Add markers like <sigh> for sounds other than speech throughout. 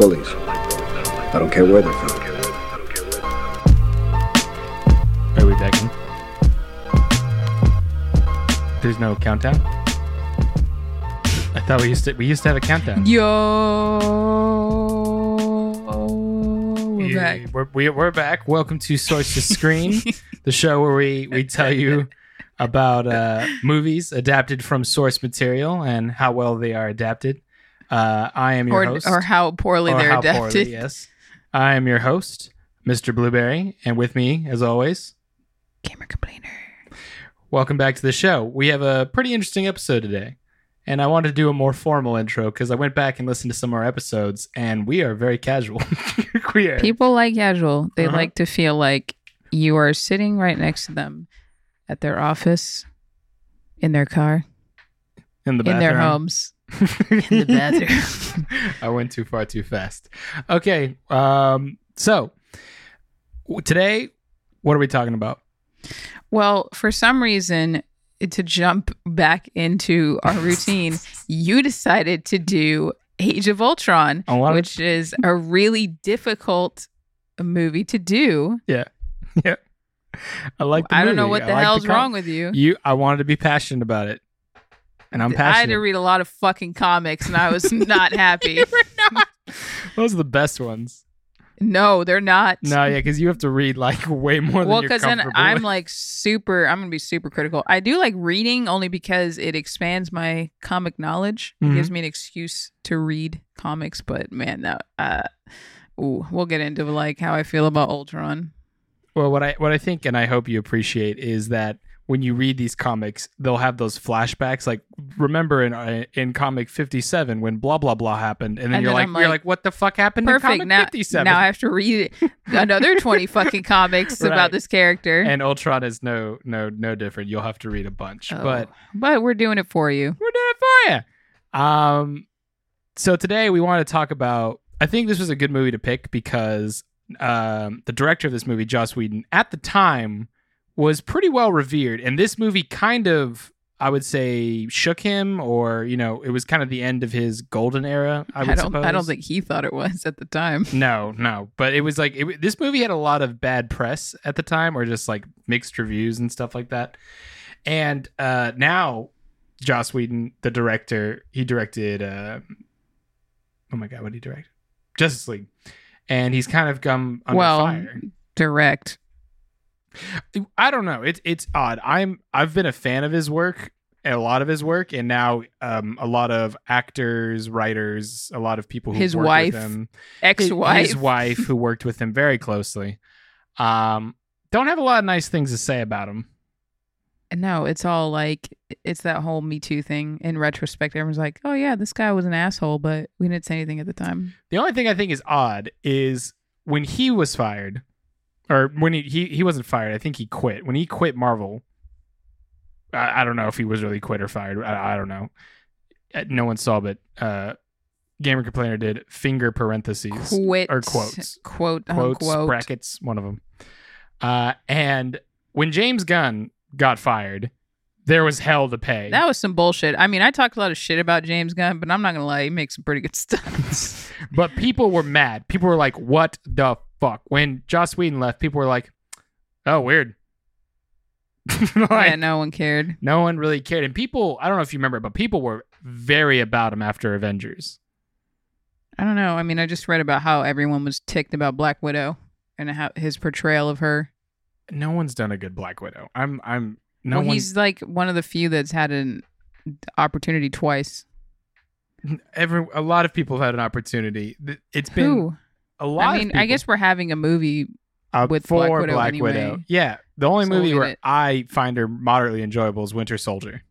bullies. I don't care where they're from. Are we back? There's no countdown. I thought we used to we used to have a countdown. Yo, we're Yeah, back. We're, we- we're back. Welcome to Source to Screen, <laughs> the show where we, we tell you about uh, movies adapted from source material and how well they are adapted. Uh, I am your Or, host. or how poorly or they're how adapted. poorly, yes. I am your host, Mr. Blueberry, and with me, as always, Gamer complainer. welcome back to the show. We have a pretty interesting episode today. And I wanted to do a more formal intro because I went back and listened to some of our episodes, and we are very casual. <laughs> are. People like casual. They Uh-huh. like to feel like you are sitting right next to them at their office, in their car, in the in their homes. In the bathroom. <laughs> I went too far too fast. Okay. Um, so today, what are we talking about? Well, for some reason, to jump back into our routine, you decided to do Age of Ultron, lot of- which is a really difficult movie to do. Yeah. <laughs> Yeah. I like. The I don't know what I the like hell's wrong with you. You. I wanted to be passionate about it, and I'm passionate. I had to read a lot of fucking comics and I was <laughs> not happy. <laughs> Those are the best ones. no, they're not. No, yeah, because you have to read like way more well, because then I'm with. like super. I'm gonna be super critical. I do like reading only because it expands my comic knowledge. It Mhm. gives me an excuse to read comics. But man, that uh, ooh, we'll get into like how I feel about Ultron. Well, what I what I think and I hope you appreciate is that when you read these comics, they'll have those flashbacks. Like remember in uh, in comic fifty seven when blah blah blah happened, and then And you're then like, I'm you're like, like, what the fuck happened in Perfect. comic Now, fifty seven? now I have to read another twenty <laughs> fucking comics Right. about this character. and Ultron is no no no different. You'll have to read a bunch, Oh, but but we're doing it for you. we're doing it for you. Um, so today we want to talk about. I think this was a good movie to pick because um, the director of this movie, Joss Whedon, at the time was pretty well revered, and this movie kind of. I would say shook him, or you know, it was kind of the end of his golden era. I I, would don't. suppose. I don't think he thought it was at the time. <laughs> No, no, but it was like it, this movie had a lot of bad press at the time, or just like mixed reviews and stuff like that. And uh, now, Joss Whedon, the director, he directed. Uh, oh my god, what did he direct? Justice League, and he's kind of come under well, fire. direct. I don't know. It's it's odd. I'm I've been a fan of his work, a lot of his work, and now um, a lot of actors, writers, a lot of people who His worked wife, with him. Ex-wife. his wife who worked with him very closely um don't have a lot of nice things to say about him No, it's all like it's that whole Me Too thing. In retrospect, everyone's like, "Oh yeah, this guy was an asshole," but we didn't say anything at the time. the only thing i think is odd is when he was fired or when he he, he wasn't fired i think he quit when he quit marvel I, I don't know if he was really quit or fired i, I don't know Uh, no one saw but uh gamer complainer did finger parentheses Quit or quotes. quote quotes unquote. brackets one of them uh and when james gunn got fired there was hell to pay That was some bullshit. I mean, I talked a lot of shit about James Gunn, but I'm not gonna lie, he makes some pretty good <laughs> stuff. But people were mad. People were like, "What the fuck?" When Joss Whedon left, people were like, "Oh, weird." <laughs> like, yeah, no one cared. no one really cared, and people. I don't know if you remember, but people were very about him after Avengers. I don't know. I mean, I just read about how everyone was ticked about Black Widow and how his portrayal of her. No one's done a good Black Widow. I'm. I'm. No well, one. he's like one of the few that's had an opportunity twice. Every. A lot of people have had an opportunity. It's been Who? A lot. I mean, of I guess we're having a movie. uh, with for Black Widow anyway. Yeah, the only So movie where it. I find her moderately enjoyable is Winter Soldier.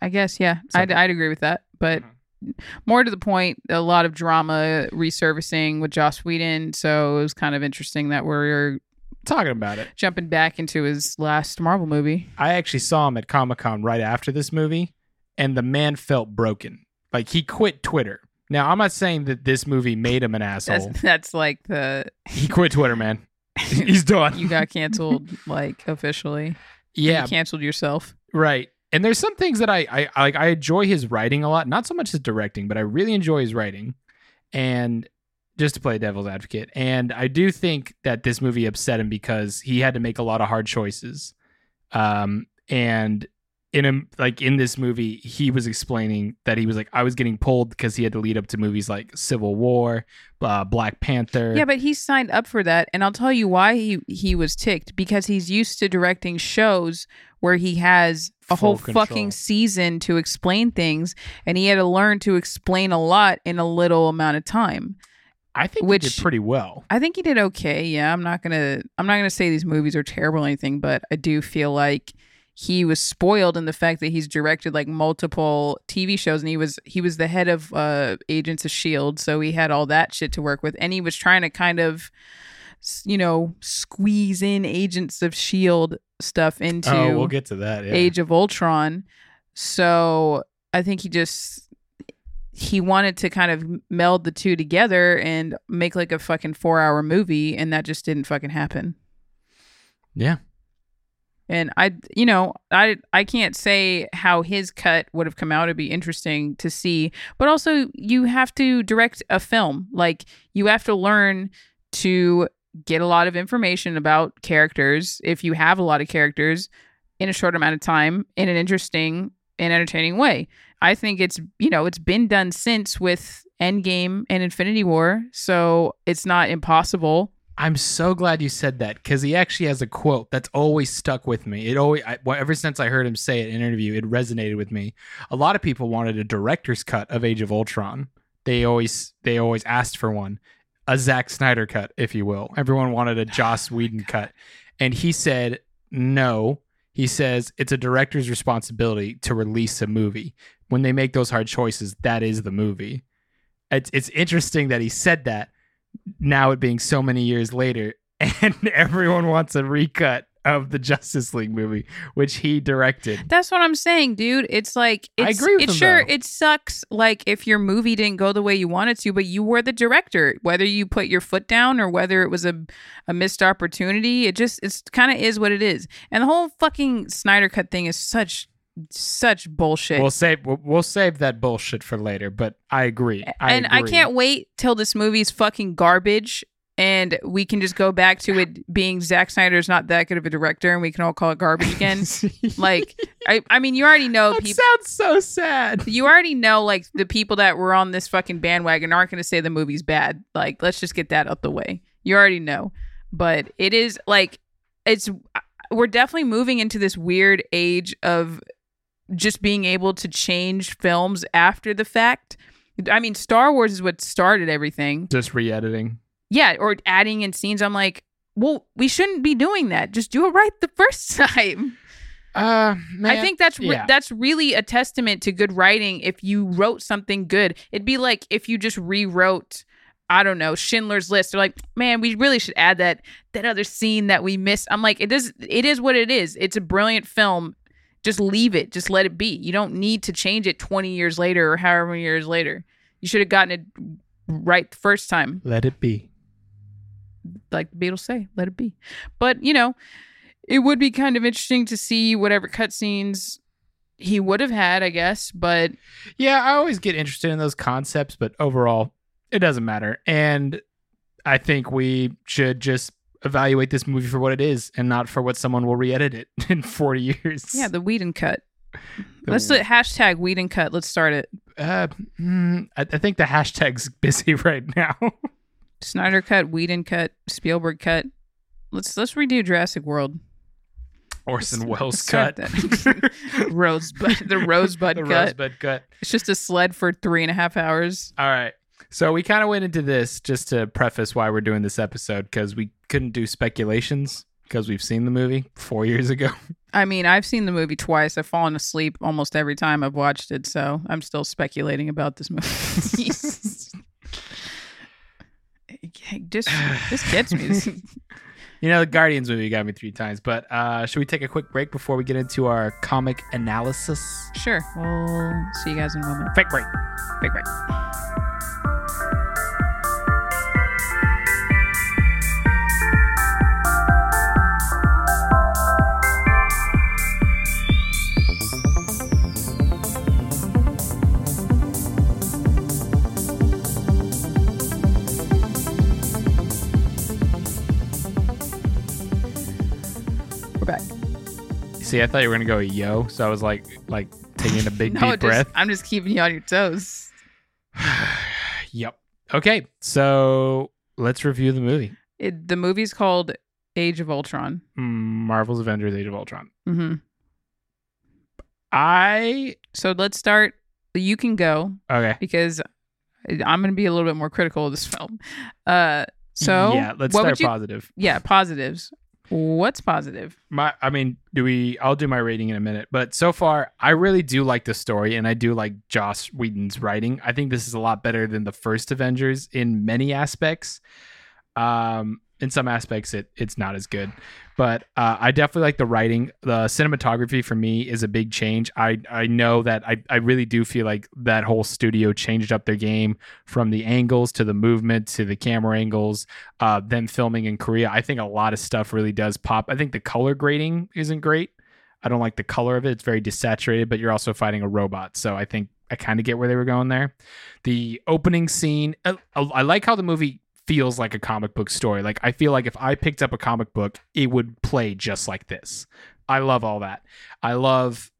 I guess, yeah, So- I'd, I'd agree with that. But Mm-hmm. more to the point, a lot of drama resurfacing with Joss Whedon. So it was kind of interesting that we're Talking about it. jumping back into his last Marvel movie. I actually saw him at Comic Con right after this movie, and the man felt broken. Like he quit Twitter. Now I'm not saying that this movie made him an asshole. That's that's like the he quit Twitter, man. <laughs> He's done. you got canceled like officially. yeah, you canceled yourself. right. and there's some things that I, I I like. I enjoy his writing a lot, not so much his directing, but I really enjoy his writing. And just to play devil's advocate, and I do think that this movie upset him because he had to make a lot of hard choices. Um, and in a like in this movie, he was explaining that he was like, I was getting pulled because he had to lead up to movies like Civil War, uh, Black Panther. Yeah, but he signed up for that, and I'll tell you why he he was ticked because he's used to directing shows where he has a Full whole control. fucking season to explain things, and he had to learn to explain a lot in a little amount of time. I think which- he did pretty well. I think he did okay. Yeah, I'm not gonna I'm not gonna say these movies are terrible or anything, but I do feel like he was spoiled in the fact that he's directed like multiple TV shows and he was he was the head of uh Agents of Shield, so he had all that shit to work with and he was trying to kind of you know squeeze in Agents of Shield stuff into oh, we'll get to that. Yeah. Age of Ultron. So I think he just he wanted to kind of meld the two together and make like a fucking four hour movie, and that just didn't fucking happen. yeah. And I, you know, I I can't say how his cut would have come out. It'd be interesting to see. But also, you have to direct a film. Like you have to learn to get a lot of information about characters if you have a lot of characters in a short amount of time in an interesting and entertaining way. I think it's you know it's been done since with Endgame and Infinity War, so it's not impossible. I'm so glad you said that because he actually has a quote that's always stuck with me. It always, I, well, ever since I heard him say it in an interview, it resonated with me. A lot of people wanted a director's cut of Age of Ultron. They always, they always asked for one, a Zack Snyder cut, if you will. Everyone wanted a <laughs> oh Joss Whedon cut, and he said no. He says it's a director's responsibility to release a movie. When they make those hard choices, that is the movie. It's it's interesting that he said that now it being so many years later <laughs> and everyone wants a recut of the Justice League movie which he directed. That's what I'm saying, dude. It's like I it's, agree with him, sure though. it sucks like if your movie didn't go the way you wanted to, but you were the director. Whether you put your foot down or whether it was a a missed opportunity, it just it's kind of is what it is. And the whole fucking Snyder cut thing is such such bullshit. We'll save we'll, save that bullshit for later, but I agree. I and I can't wait till this movie's fucking garbage and we can just go back to it <laughs> being Zack Snyder's not that good of a director and we can all call it garbage again. like I I mean you already know <laughs> that people sounds so sad. you already know like the people that were on this fucking bandwagon aren't going to say the movie's bad. Like let's just get that out the way. You already know. But it is like it's we're definitely moving into this weird age of just being able to change films after the fact. I mean, Star Wars is what started everything. Just re-editing. Yeah, or adding in scenes. I'm like, well, we shouldn't be doing that. Just do it right the first <laughs> time. Uh man, I think that's re- yeah. that's really a testament to good writing. If you wrote something good, it'd be like if you just rewrote, I don't know, Schindler's List. They're like, man, we really should add that that other scene that we missed. I'm like, it is it is what it is. It's a brilliant film. Just leave it. Just let it be. You don't need to change it 20 years later or however many years later. You should have gotten it right the first time let it be. like the Beatles say, let it be. But you know, it would be kind of interesting to see whatever cutscenes he would have had, I guess. But Yeah, I always get interested in those concepts, but overall, it doesn't matter. And I think we should just evaluate this movie for what it is and not for what someone will re-edit it <laughs> in 40 years. yeah, the Whedon cut. The- Let's do hashtag Whedon cut. Let's start it. Uh, mm, I, I think the hashtag's <laughs> busy right now. Snyder cut, Whedon cut, Spielberg cut. Let's let's redo Jurassic World. Orson Welles cut. <laughs> Rosebud, the Rosebud the cut. Rosebud cut. It's just a sled for three and a half hours. All right. So we kind of went into this just to preface why we're doing this episode because we couldn't do speculations because we've seen the movie four years ago. <laughs> I mean, I've seen the movie twice. I've fallen asleep almost every time I've watched it, so I'm still speculating about this movie. <laughs> just, this gets me. <laughs> You know, the Guardians movie got me three times, but uh, should we take a quick break before we get into our comic analysis? sure, we'll see you guys in a moment. Fake break. Fake break, break. See, I thought you were gonna go yo, so I was like, like taking a <laughs> big no, deep just, breath. I'm just keeping you on your toes. <sighs> yep. Okay, so let's review the movie. It, the movie's called Age of Ultron. Marvel's Avengers: Age of Ultron. hmm I So let's start. You can go okay. because I'm going to be a little bit more critical of this film. Uh, so yeah, let's start you, positive. Yeah, positives. What's positive? My, I mean, do we? I'll do my rating in a minute, but so far, I really do like the story, and I do like Joss Whedon's writing. I think this is a lot better than the first Avengers in many aspects. Um, in some aspects, it it's not as good, but uh, I definitely like the writing. The cinematography for me is a big change. I I know that I I really do feel like that whole studio changed up their game from the angles to the movement to the camera angles. Uh, them filming in Korea, I think a lot of stuff really does pop. I think the color grading isn't great. I don't like the color of it. It's very desaturated, but you're also fighting a robot, so I think I kind of get where they were going there. The opening scene, I, I like how the movie feels like a comic book story. Like I feel like if I picked up a comic book, it would play just like this. I love all that. I love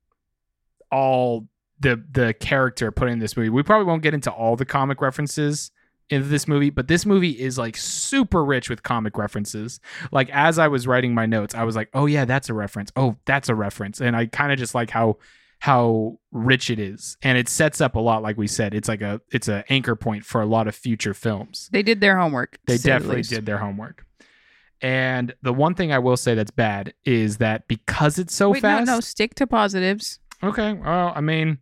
all the the character put in this movie. We probably won't get into all the comic references in this movie, but this movie is like super rich with comic references. Like as I was writing my notes, I was like, "Oh yeah, that's a reference. Oh, that's a reference." And I kind of just like how how rich it is and it sets up a lot like we said it's like a it's an anchor point for a lot of future films They did their homework. they say the definitely did their homework and the one thing i will say that's bad is that because it's so Wait, fast no, no, stick to positives. okay well i mean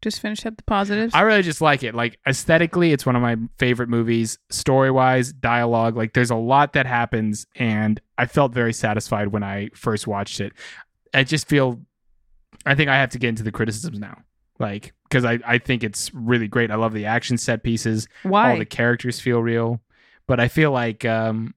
Just finish up the positives. i really just like it like aesthetically it's one of my favorite movies story wise dialogue like there's a lot that happens and i felt very satisfied when i first watched it i just feel I think I have to get into the criticisms now. Like, because I, I think it's really great. I love the action set pieces. Why? All the characters feel real. But I feel like um,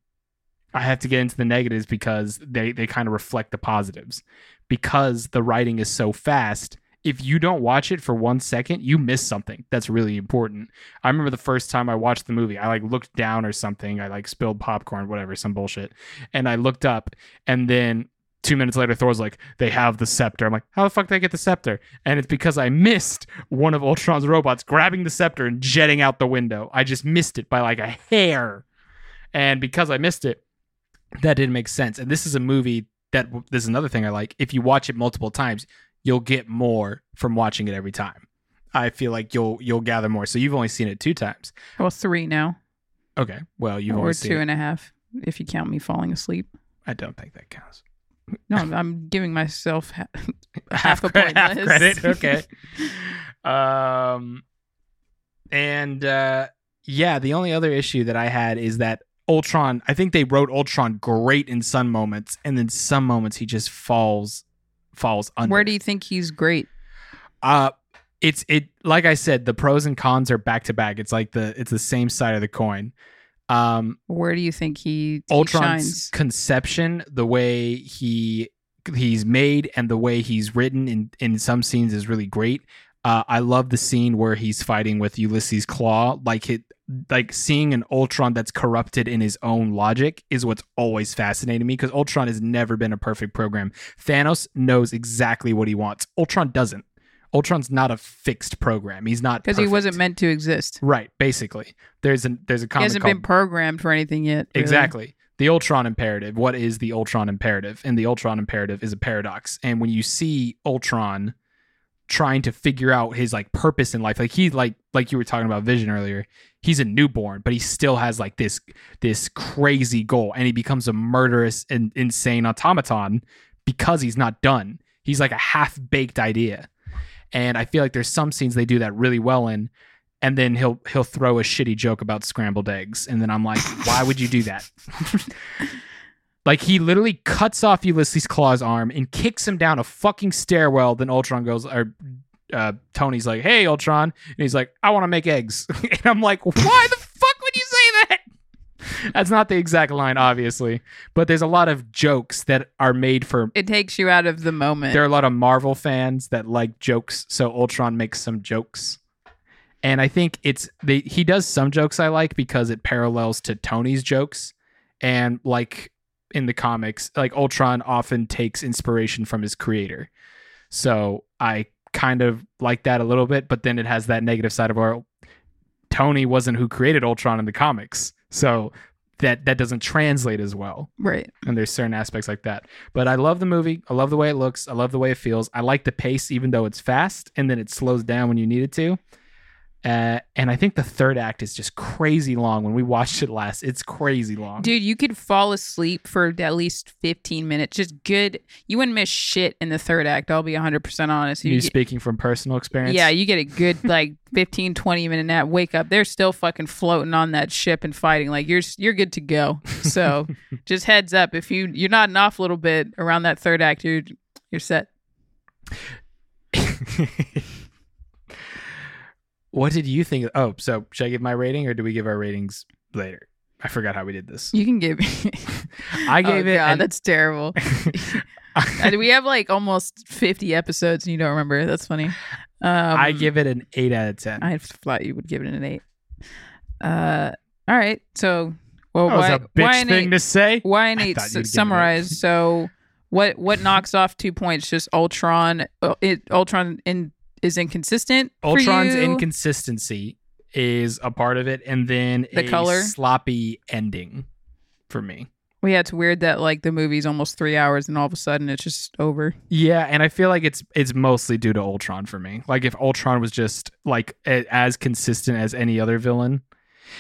I have to get into the negatives because they, they kind of reflect the positives. Because the writing is so fast, if you don't watch it for one second, you miss something that's really important. I remember the first time I watched the movie, I like looked down or something. I like spilled popcorn, whatever, some bullshit. And I looked up and then two minutes later, Thor's like, they have the scepter. I'm like, how the fuck did I get the scepter? And it's because I missed one of Ultron's robots grabbing the scepter and jetting out the window. I just missed it by like a hair. And because I missed it, that didn't make sense. And this is a movie that this is another thing I like. If you watch it multiple times, you'll get more from watching it every time. I feel like you'll you'll gather more. So you've only seen it two times. well, three now, Okay. Well, you've or only seen two it. a half if you count me falling asleep. I don't think that counts. No, I'm giving myself ha- <laughs> half a point. half credit. <laughs> Okay. um, and uh, yeah, the only other issue that I had is that Ultron. I think they wrote Ultron great in some moments, and then some moments he just falls falls under. Where do you think he's great? Uh it's it like I said, the pros and cons are back to back. It's like the it's the same side of the coin. Um Where do you think he, he Ultron's shines? conception, the way he he's made and the way he's written in in some scenes is really great. Uh, I love the scene where he's fighting with Ulysses Klaue. Like it, like seeing an Ultron that's corrupted in his own logic is what's always fascinated me because Ultron has never been a perfect program. Thanos knows exactly what he wants. Ultron doesn't. Ultron's not a fixed program. He's not Because he wasn't meant to exist. right. Basically, there's a there's a He comic hasn't called been programmed for anything yet. really. Exactly. The Ultron imperative. What is the Ultron imperative? And the Ultron imperative is a paradox. And when you see Ultron trying to figure out his like purpose in life, like he like like you were talking about Vision earlier, he's a newborn, but he still has like this this crazy goal, and he becomes a murderous and insane automaton because he's not done. He's like a half baked idea. And I feel like there's some scenes they do that really well in, and then he'll he'll throw a shitty joke about scrambled eggs, and then I'm like, why would you do that? <laughs> like he literally cuts off Ulysses Klaue's arm and kicks him down a fucking stairwell. Then Ultron goes, or uh, Tony's like, "Hey, Ultron," and he's like, "I want to make eggs," <laughs> and I'm like, why the fuck would you say that? <laughs> That's not the exact line, obviously, but there's a lot of jokes that are made for It takes you out of the moment. there are a lot of Marvel fans that like jokes, so Ultron makes some jokes. And I think it's they he does some jokes I like because it parallels to Tony's jokes. And like in the comics, like Ultron often takes inspiration from his creator. So I kind of like that a little bit, but then it has that negative side of where Tony wasn't who created Ultron in the comics. So that that doesn't translate as well. Right. And there's certain aspects like that. But I love the movie. I love the way it looks. I love the way it feels. I like the pace even though it's fast and then it slows down when you need it to. Uh, and I think the third act is just crazy long. When we watched it last, it's crazy long. Dude, you could fall asleep for at least 15 minutes. Just good. You wouldn't miss shit in the third act. I'll be 100% honest. you You get- speaking from personal experience? yeah, you get a good <laughs> like 15 20 minute nap. Wake up. They're still fucking floating on that ship and fighting. Like you're you're good to go. So, <laughs> just heads up if you you're nodding off a little bit around that third act, you're you're set. <laughs> what did you think? Oh, so should I give my rating or do we give our ratings later? I forgot how we did this. You can give me <laughs> I gave oh, it. God, an- that's terrible. <laughs> And we have like almost 50 episodes and you don't remember. That's funny. Um, I give it an eight out of ten. I thought you would give it an eight. Uh, all right. So, well, that was why, a bitch thing eight? to say. Why an eight? S- you'd give it summarize. So, what what knocks off two points? Just Ultron. uh, It Ultron in is inconsistent. Ultron's inconsistency is a part of it, and then The a color? sloppy ending for me. Well, yeah, it's weird that like the movie's almost three hours and all of a sudden it's just over. Yeah, and I feel like it's it's mostly due to Ultron for me. Like if Ultron was just like a, as consistent as any other villain.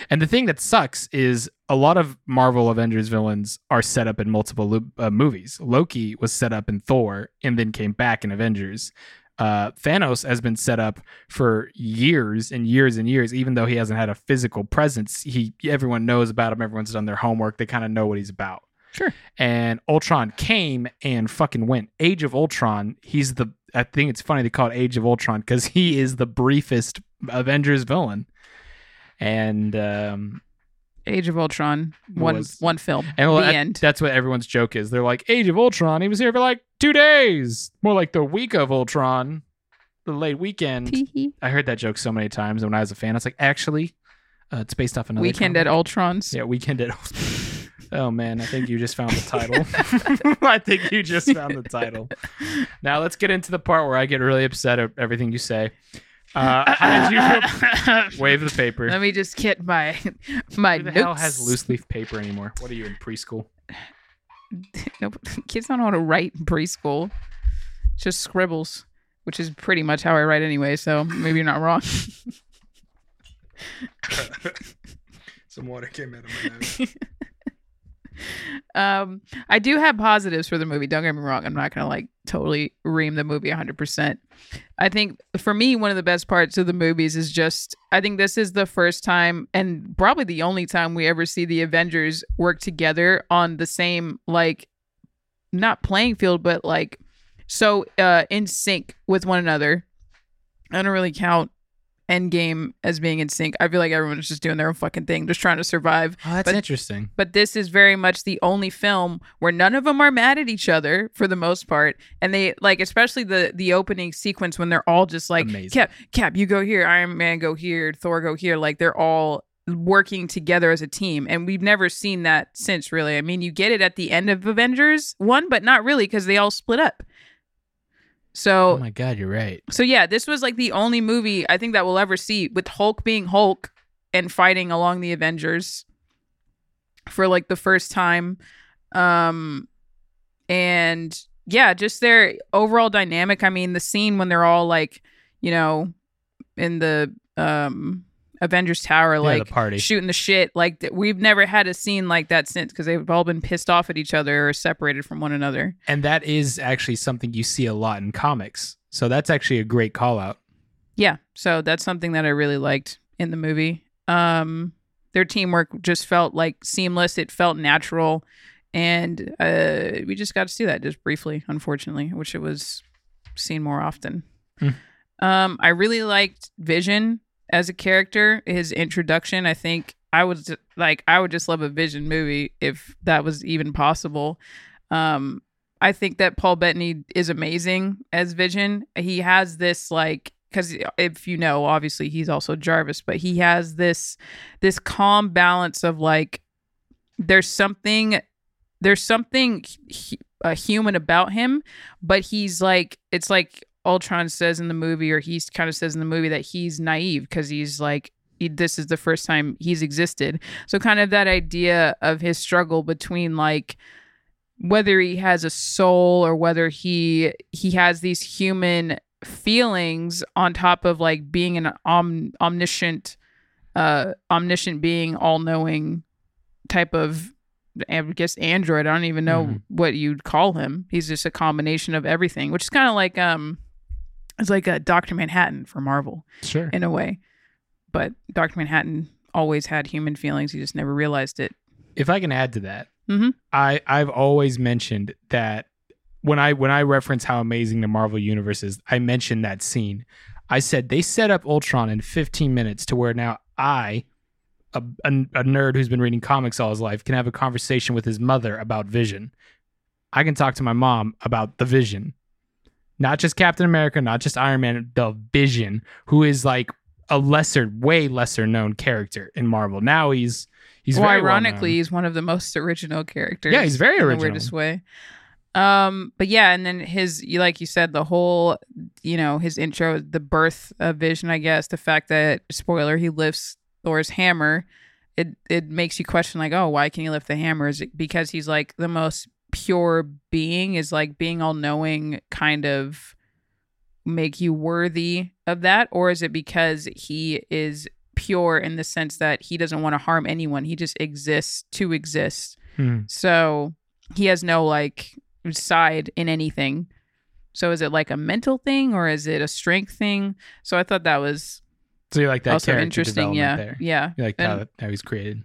And the thing that sucks is a lot of Marvel Avengers villains are set up in multiple uh, movies. Loki was set up in Thor and then came back in Avengers. Uh, Thanos has been set up for years and years and years, even though he hasn't had a physical presence. He everyone knows about him. Everyone's done their homework. They kind of know what he's about Sure. and Ultron came and fucking went. Age of Ultron, he's the I think it's funny they call it Age of Ultron because he is the briefest Avengers villain. And um Age of Ultron, one Was- one film. and well, the that- end. that's what everyone's joke is. They're like, Age of Ultron, he was here for like two days. More like the week of Ultron. The late weekend. I heard that joke so many times and when I was a fan. I was like, actually, uh, it's based off another Weekend comic. at Ultron's. Yeah, Weekend at <laughs> Oh man, I think you just found the title. <laughs> <laughs> I think you just found the title. Now let's get into the part where I get really upset at everything you say. Uh, how did you <laughs> wave the paper? Let me just get my my Who the notes. hell has loose leaf paper anymore? What are you in preschool? <laughs> Nope. Kids don't know how to write in preschool. Just scribbles, which is pretty much how I write anyway. So maybe you're not wrong. <laughs> Some water came out of my nose. Um, I do have positives for the movie. Don't get me wrong. I'm not gonna like totally ream the movie 100. percent I think for me, one of the best parts of the movies is just I think this is the first time and probably the only time we ever see the Avengers work together on the same like not playing field, but like so uh in sync with one another. I don't really count Endgame as being in sync. I feel like everyone's just doing their own fucking thing, just trying to survive Oh, that's But- interesting. but this is very much the only film where none of them are mad at each other for the most part and they like especially the the opening sequence when they're all just like Amazing. cap cap you go here iron man go here thor go here like they're all working together as a team and we've never seen that since really i mean you get it at the end of avengers 1 but not really because they all split up so Oh my god, you're right. so yeah, this was like the only movie I think that we'll ever see with Hulk being Hulk and fighting along the Avengers for like the first time. Um and yeah, just their overall dynamic. I mean, the scene when they're all like, you know, in the um Avengers Tower like the party. shooting the shit like th- we've never had a scene like that since because they've all been pissed off at each other or separated from one another. And that is actually something you see a lot in comics. So that's actually a great call out. yeah so that's something that i really liked in the movie um their teamwork just felt like seamless it felt natural and uh we just got to see that just briefly unfortunately which it was seen more often Hmm. um i really liked vision as a character his introduction i think i was like i would just love a vision movie if that was even possible um I think that Paul Bettany is amazing as Vision. He has this like because if you know, obviously he's also Jarvis, but he has this this calm balance of like there's something there's something hu- uh, human about him, but he's like it's like Ultron says in the movie, or he kind of says in the movie that he's naive because he's like he, this is the first time he's existed. So kind of that idea of his struggle between like whether he has a soul or whether he he has these human feelings on top of like being an om- omniscient uh omniscient being all-knowing type of I guess android. I don't even know Mhm. what you'd call him. He's just a combination of everything, which is kind of like um it's like a Dr. Manhattan for Marvel Sure. in a way. But Dr. Manhattan always had human feelings. He just never realized it. if I can add to that, Mhm. I I've always mentioned that when I when I reference how amazing the Marvel universe is, I mentioned that scene. I said they set up Ultron in 15 minutes to where now I, a, a, a nerd who's been reading comics all his life, can have a conversation with his mother about Vision. I can talk to my mom about the Vision, not just Captain America, not just Iron Man, the Vision, who is like a lesser, way lesser known character in Marvel. Now he's he's well, very well ironically, he's one of the most original characters. Yeah, he's very in original. the weirdest way. Um, but yeah, and then his, you like you said, the whole, you know, his intro, the birth of Vision, I guess, the fact that spoiler, he lifts Thor's hammer, it it makes you question like, oh, why can he lift the hammer? Is it because he's like the most pure being? Is like being all knowing kind of make you worthy of that, or is it because he is pure in the sense that he doesn't want to harm anyone. He just exists to exist. Hmm. So he has no like side in anything. So is it like a mental thing or is it a strength thing? So I thought that was So you like that also interesting. Yeah, there? yeah. You like how, And- how he's created?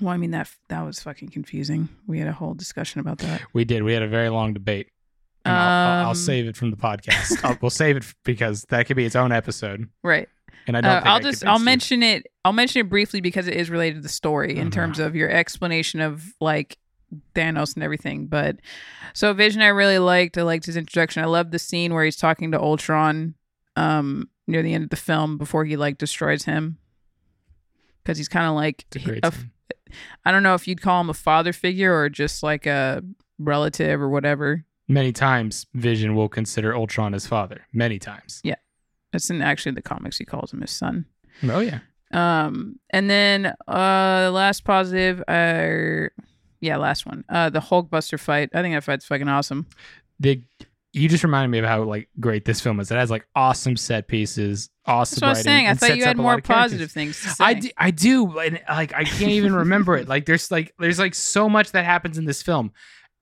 Well, I mean that that was fucking confusing. We had a whole discussion about that. We did. We had a very long debate. And I'll, I'll, I'll Um, save it from the podcast. <laughs> I'll, we'll save it because that could be its own episode. Right. And I don't. Uh, think I'll I just I'll you. mention it. I'll mention it briefly because it is related to the story in Mhm. terms of your explanation of like Thanos and everything. But so Vision, I really liked. I liked his introduction. I loved the scene where he's talking to Ultron um, near the end of the film before he like destroys him because he's kind of like It's a great a- scene. I don't know if you'd call him a father figure or just like a relative or whatever. Many times, Vision will consider Ultron his father. Many times. Yeah, that's in actually the comics. He calls him his son. Oh yeah. Um, and then uh, last positive, uh, yeah, last one. Uh, the Hulkbuster fight. I think that fight's fucking awesome. The you just reminded me of how like great this film is. It has like awesome set pieces, awesome That's what I was saying. I thought you had up a lot more positive things to say. I do, I do, and like I can't even remember it. Like there's like there's like so much that happens in this film,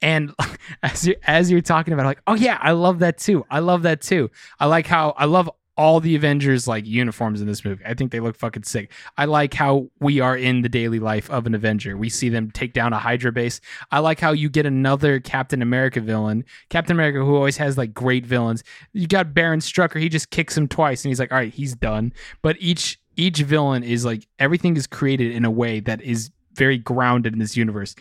and <laughs> as you as you're talking about, it, like oh yeah, I love that too. I love that too. I like how I love all the Avengers like uniforms in this movie. I think they look fucking sick. I like how we are in the daily life of an Avenger. We see them take down a Hydra base. I like how you get another Captain America villain, Captain America, who always has like great villains. You got Baron Strucker. He just kicks him twice, and he's like, all right, he's done. But each each villain is like everything is created in a way that is very grounded in this universe.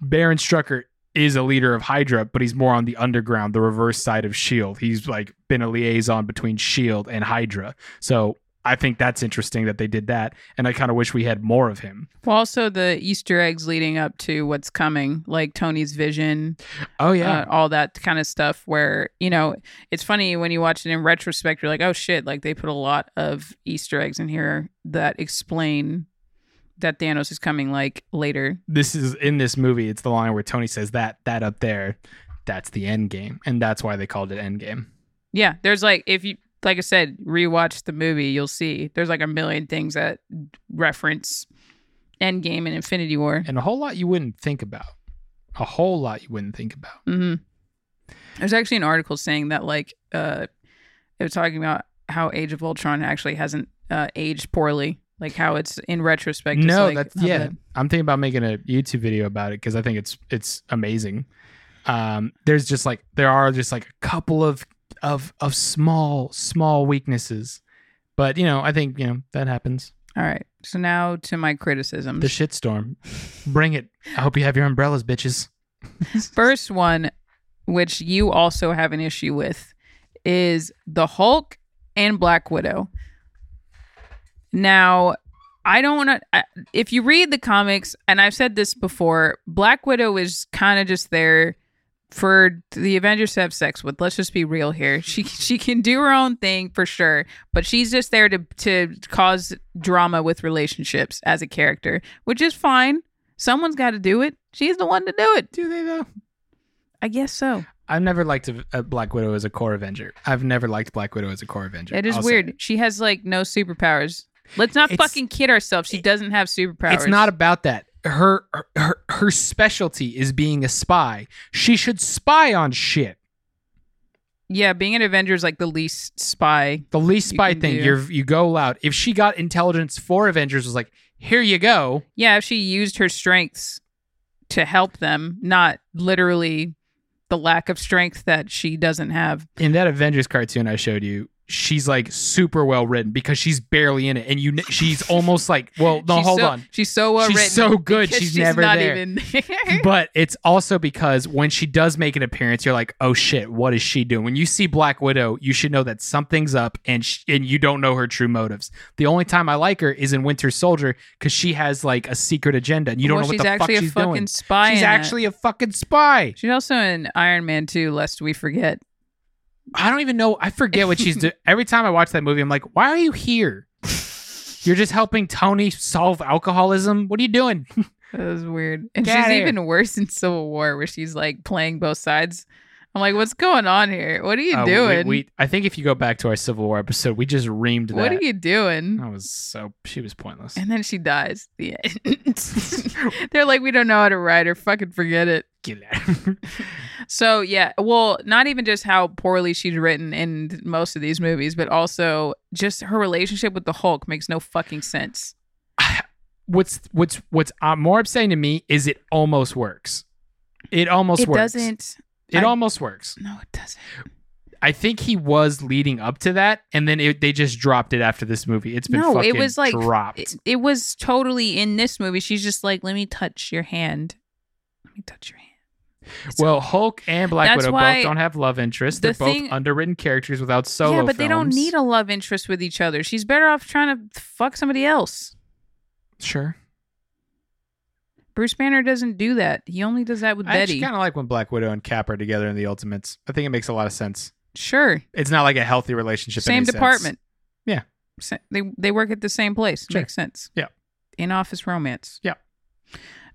Baron Strucker is a leader of Hydra, but he's more on the underground, the reverse side of Shield. He's like been a liaison between Shield and Hydra. So I think that's interesting that they did that, and I kind of wish we had more of him. well, also the Easter eggs leading up to what's coming, like Tony's vision, Oh yeah, uh, all that kind of stuff. Where you know, it's funny when you watch it in retrospect, you're like, oh shit, like they put a lot of Easter eggs in here that explain that Thanos is coming like later. this is in this movie. It's the line where Tony says that that up there, that's the end game, and that's why they called it end game. Yeah, there's like if you like I said, rewatch the movie, you'll see there's like a million things that reference end game and Infinity War. and a whole lot you wouldn't think about. A whole lot you wouldn't think about. hmm There's actually an article saying that like uh, it was talking about how Age of Ultron actually hasn't uh, aged poorly, like how it's in retrospect. No, like, that's yeah. I'm thinking about making a YouTube video about it because I think it's it's amazing. Um, there's just like there are just like a couple of of of small small weaknesses, but you know I think you know that happens. All right, so now to my criticisms. The shitstorm, bring it. I hope you have your umbrellas, bitches. <laughs> First one, which you also have an issue with, is the Hulk and Black Widow. Now, I don't want to. If you read the comics, and I've said this before, Black Widow is kind of just there for the Avengers to have sex with. Let's just be real here. <laughs> She she can do her own thing for sure, but she's just there to to cause drama with relationships as a character, which is fine. Someone's got to do it. She's the one to do it. Do they though? I guess so. I've never liked a, a Black Widow as a core Avenger. I've never liked Black Widow as a core Avenger. It is I'll weird. it. She has like no superpowers. Let's not It's- fucking kid ourselves. She doesn't have superpowers. It's not about that. Her, her her specialty is being a spy. She should spy on shit. yeah, being an Avenger is like the least spy. The least spy can thing. You're you go loud. If she got intelligence for Avengers, was like, here you go. Yeah, if she used her strengths to help them, not literally the lack of strength that she doesn't have. In that Avengers cartoon I showed you, she's like super well written because she's barely in it, and you she's almost like, well, no, she's hold so, on. She's so well She's so good, because she's never not there. even. <laughs> but it's also because when she does make an appearance, you're like, oh shit, what is she doing? When you see Black Widow, you should know that something's up, and sh- and you don't know her true motives. The only time I like her is in Winter Soldier because she has like a secret agenda, and you don't well, know what she's the fuck she's fucking doing. spy. She's actually a fucking spy. She's also in Iron Man 2, lest we forget. I don't even know. I forget what she's doing. <laughs> Every time I watch that movie, I'm like, why are you here? You're just helping Tony solve alcoholism. What are you doing? <laughs> That was weird. And Get she's even worse in Civil War, where she's like playing both sides. I'm like, what's going on here? What are you Uh, doing? We, I think if you go back to our Civil War episode, we just reamed that. what are you doing? That was so. She was pointless. And then she dies. The end. <laughs> <laughs> They're like, we don't know how to write her. Fucking forget it. Get <laughs> out. So yeah, well, not even just how poorly she's written in most of these movies, but also just her relationship with the Hulk makes no fucking sense. <sighs> what's what's what's uh, more upsetting to me is it almost works. It almost works. it works. doesn't. It I- almost works. No, it doesn't. I think he was leading up to that, and then it, they just dropped it after this movie. It's been No, it was like- dropped. It, it was totally in this movie. She's just like, let me touch your hand. Let me touch your hand. It's well, Hulk and Black That's Widow both don't have love interests. the They're both underwritten characters without solo. yeah, but they don't need a love interest with each other. She's better off trying to fuck somebody else. Sure. Bruce Banner doesn't do that. He only does that with I Betty. kind of like when Black Widow and Cap are together in the Ultimates. I think it makes a lot of sense. Sure. It's not like a healthy relationship. in Same any sense. department. Yeah. They they work at the same place. Sure. Makes sense. Yeah. In office romance. Yeah.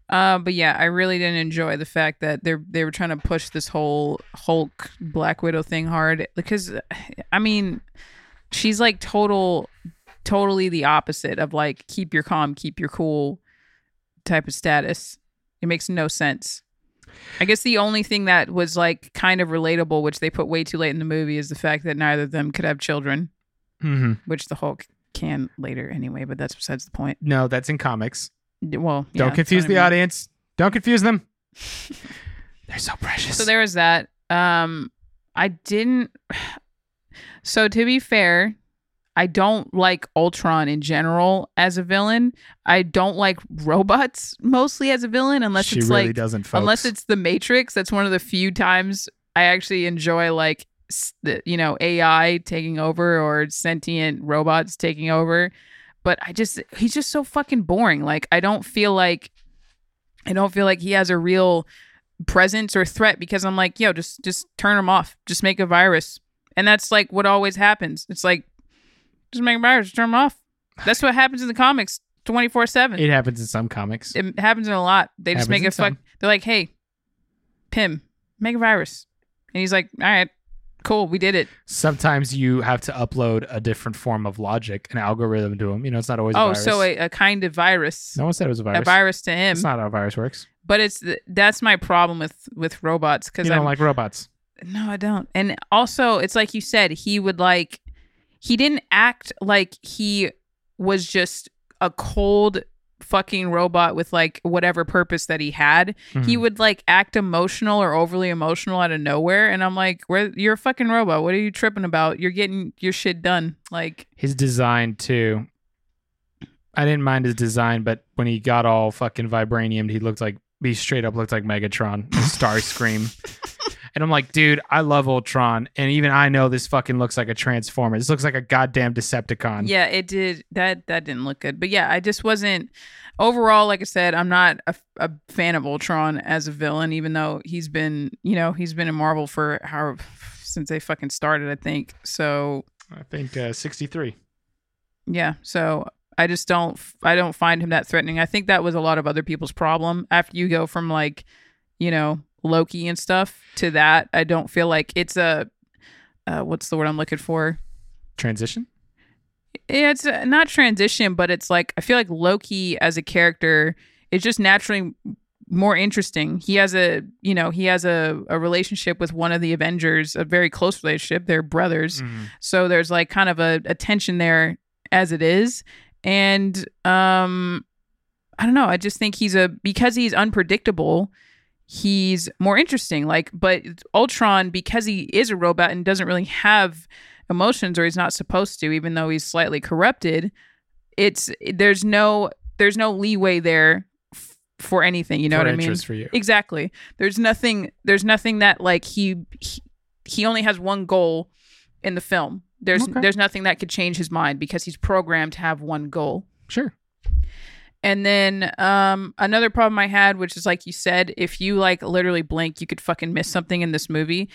Uh, but yeah, I really didn't enjoy the fact that they they were trying to push this whole Hulk Black Widow thing hard because, I mean, she's like total, totally the opposite of like keep your calm, keep your cool type of status. It makes no sense. I guess the only thing that was like kind of relatable, which they put way too late in the movie, is the fact that neither of them could have children, hmm which the Hulk can later anyway. But that's besides the point. No, that's in comics. Well, yeah, Don't confuse I the mean. audience. Don't confuse them. <laughs> They're so precious. So there was that. Um, I didn't. <sighs> So to be fair, I don't like Ultron in general as a villain. I don't like robots mostly as a villain, unless she it's really like doesn't. Folks. unless it's the Matrix. That's one of the few times I actually enjoy like the you know AI taking over or sentient robots taking over. But I just he's just so fucking boring. Like I don't feel like I don't feel like he has a real presence or threat because I'm like, yo, just just turn him off. Just make a virus. And that's like what always happens. It's like just make a virus, turn him off. That's what happens in the comics 24/7 it happens in some comics. it happens in a lot. They just Happens make a fuck. some. They're like, "Hey, Pym, make a virus," and he's like, "All right, cool, we did it." Sometimes you have to upload a different form of logic, an algorithm to them. You know, it's not always. a oh, so a, a kind of virus, no one said it was a virus. a virus to him. It's not how a virus works. but it's th- that's my problem with with robots because You I'm don't like robots. no, I don't. And also, it's like you said, he would like he didn't act like he was just a cold fucking robot with like whatever purpose that he had. He Mhm. would like act emotional or overly emotional out of nowhere and I'm like, "Where you're a fucking robot. What are you tripping about? You're getting your shit done." Like, his design too. I didn't mind his design, but when he got all fucking vibranium, he looked like he straight up looked like Megatron, <laughs> Starscream. And I'm like, dude, I love Ultron, and even I know this fucking looks like a Transformer. This looks like a goddamn Decepticon. Yeah, it did. That that didn't look good. But yeah, I just wasn't overall. Like I said, I'm not a, a fan of Ultron as a villain, even though he's been, you know, he's been in Marvel for how since they fucking started. I think so. I think uh, 63. Yeah. So I just don't. I don't find him that threatening. I think that was a lot of other people's problem. After you go from like, you know, Loki and stuff to that, I don't feel like it's a. Uh, what's the word I'm looking for? Transition. Yeah, it's uh, not transition, but it's like I feel like Loki as a character is just naturally more interesting. He has a, you know, he has a, a relationship with one of the Avengers, a very close relationship. They're brothers. Mhm. So there's like kind of a, a tension there as it is. And um I don't know, I just think he's a because he's unpredictable, he's more interesting. Like but Ultron because he is a robot and doesn't really have emotions or he's not supposed to even though he's slightly corrupted, it's there's no there's no leeway there f- for anything, you know For what I mean? for you. Exactly. There's nothing there's nothing that like he he, he only has one goal in the film. There's Okay. there's nothing that could change his mind because he's programmed to have one goal. Sure. And then um another problem I had which is like you said if you like literally blink you could fucking miss something in this movie.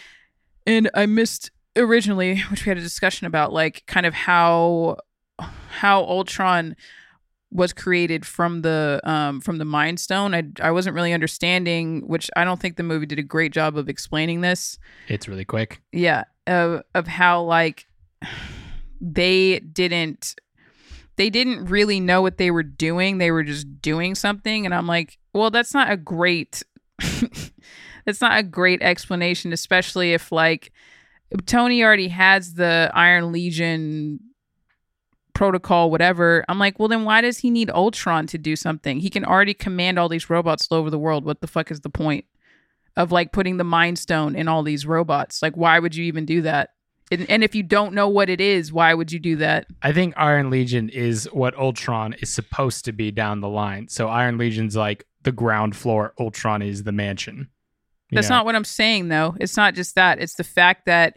And I missed originally which we had a discussion about like kind of how how Ultron was created from the um from the mind stone I, I wasn't really understanding which i don't think the movie did a great job of explaining this It's really quick. yeah of of how like <sighs> they didn't they didn't really know what they were doing. They were just doing something. And i'm like well that's not a great <laughs> that's not a great explanation especially if like tony already has the iron legion protocol whatever. I'm like well then why does he need ultron to do something? He can already command all these robots all over the world. What the fuck is the point of like putting the mind stone in all these robots? Like why would you even do that and, and if you don't know what it is why would you do that I think Iron Legion is what Ultron is supposed to be down the line. So Iron Legion's like the ground floor. Ultron is the mansion. That's know? not what I'm saying, though. It's not just that. It's the fact that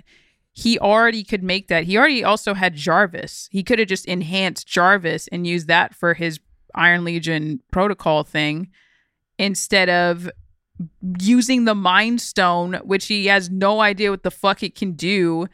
he already could make that. He already also had Jarvis. He could have just enhanced Jarvis and used that for his Iron Legion protocol thing instead of using the Mind Stone, which he has no idea what the fuck it can do,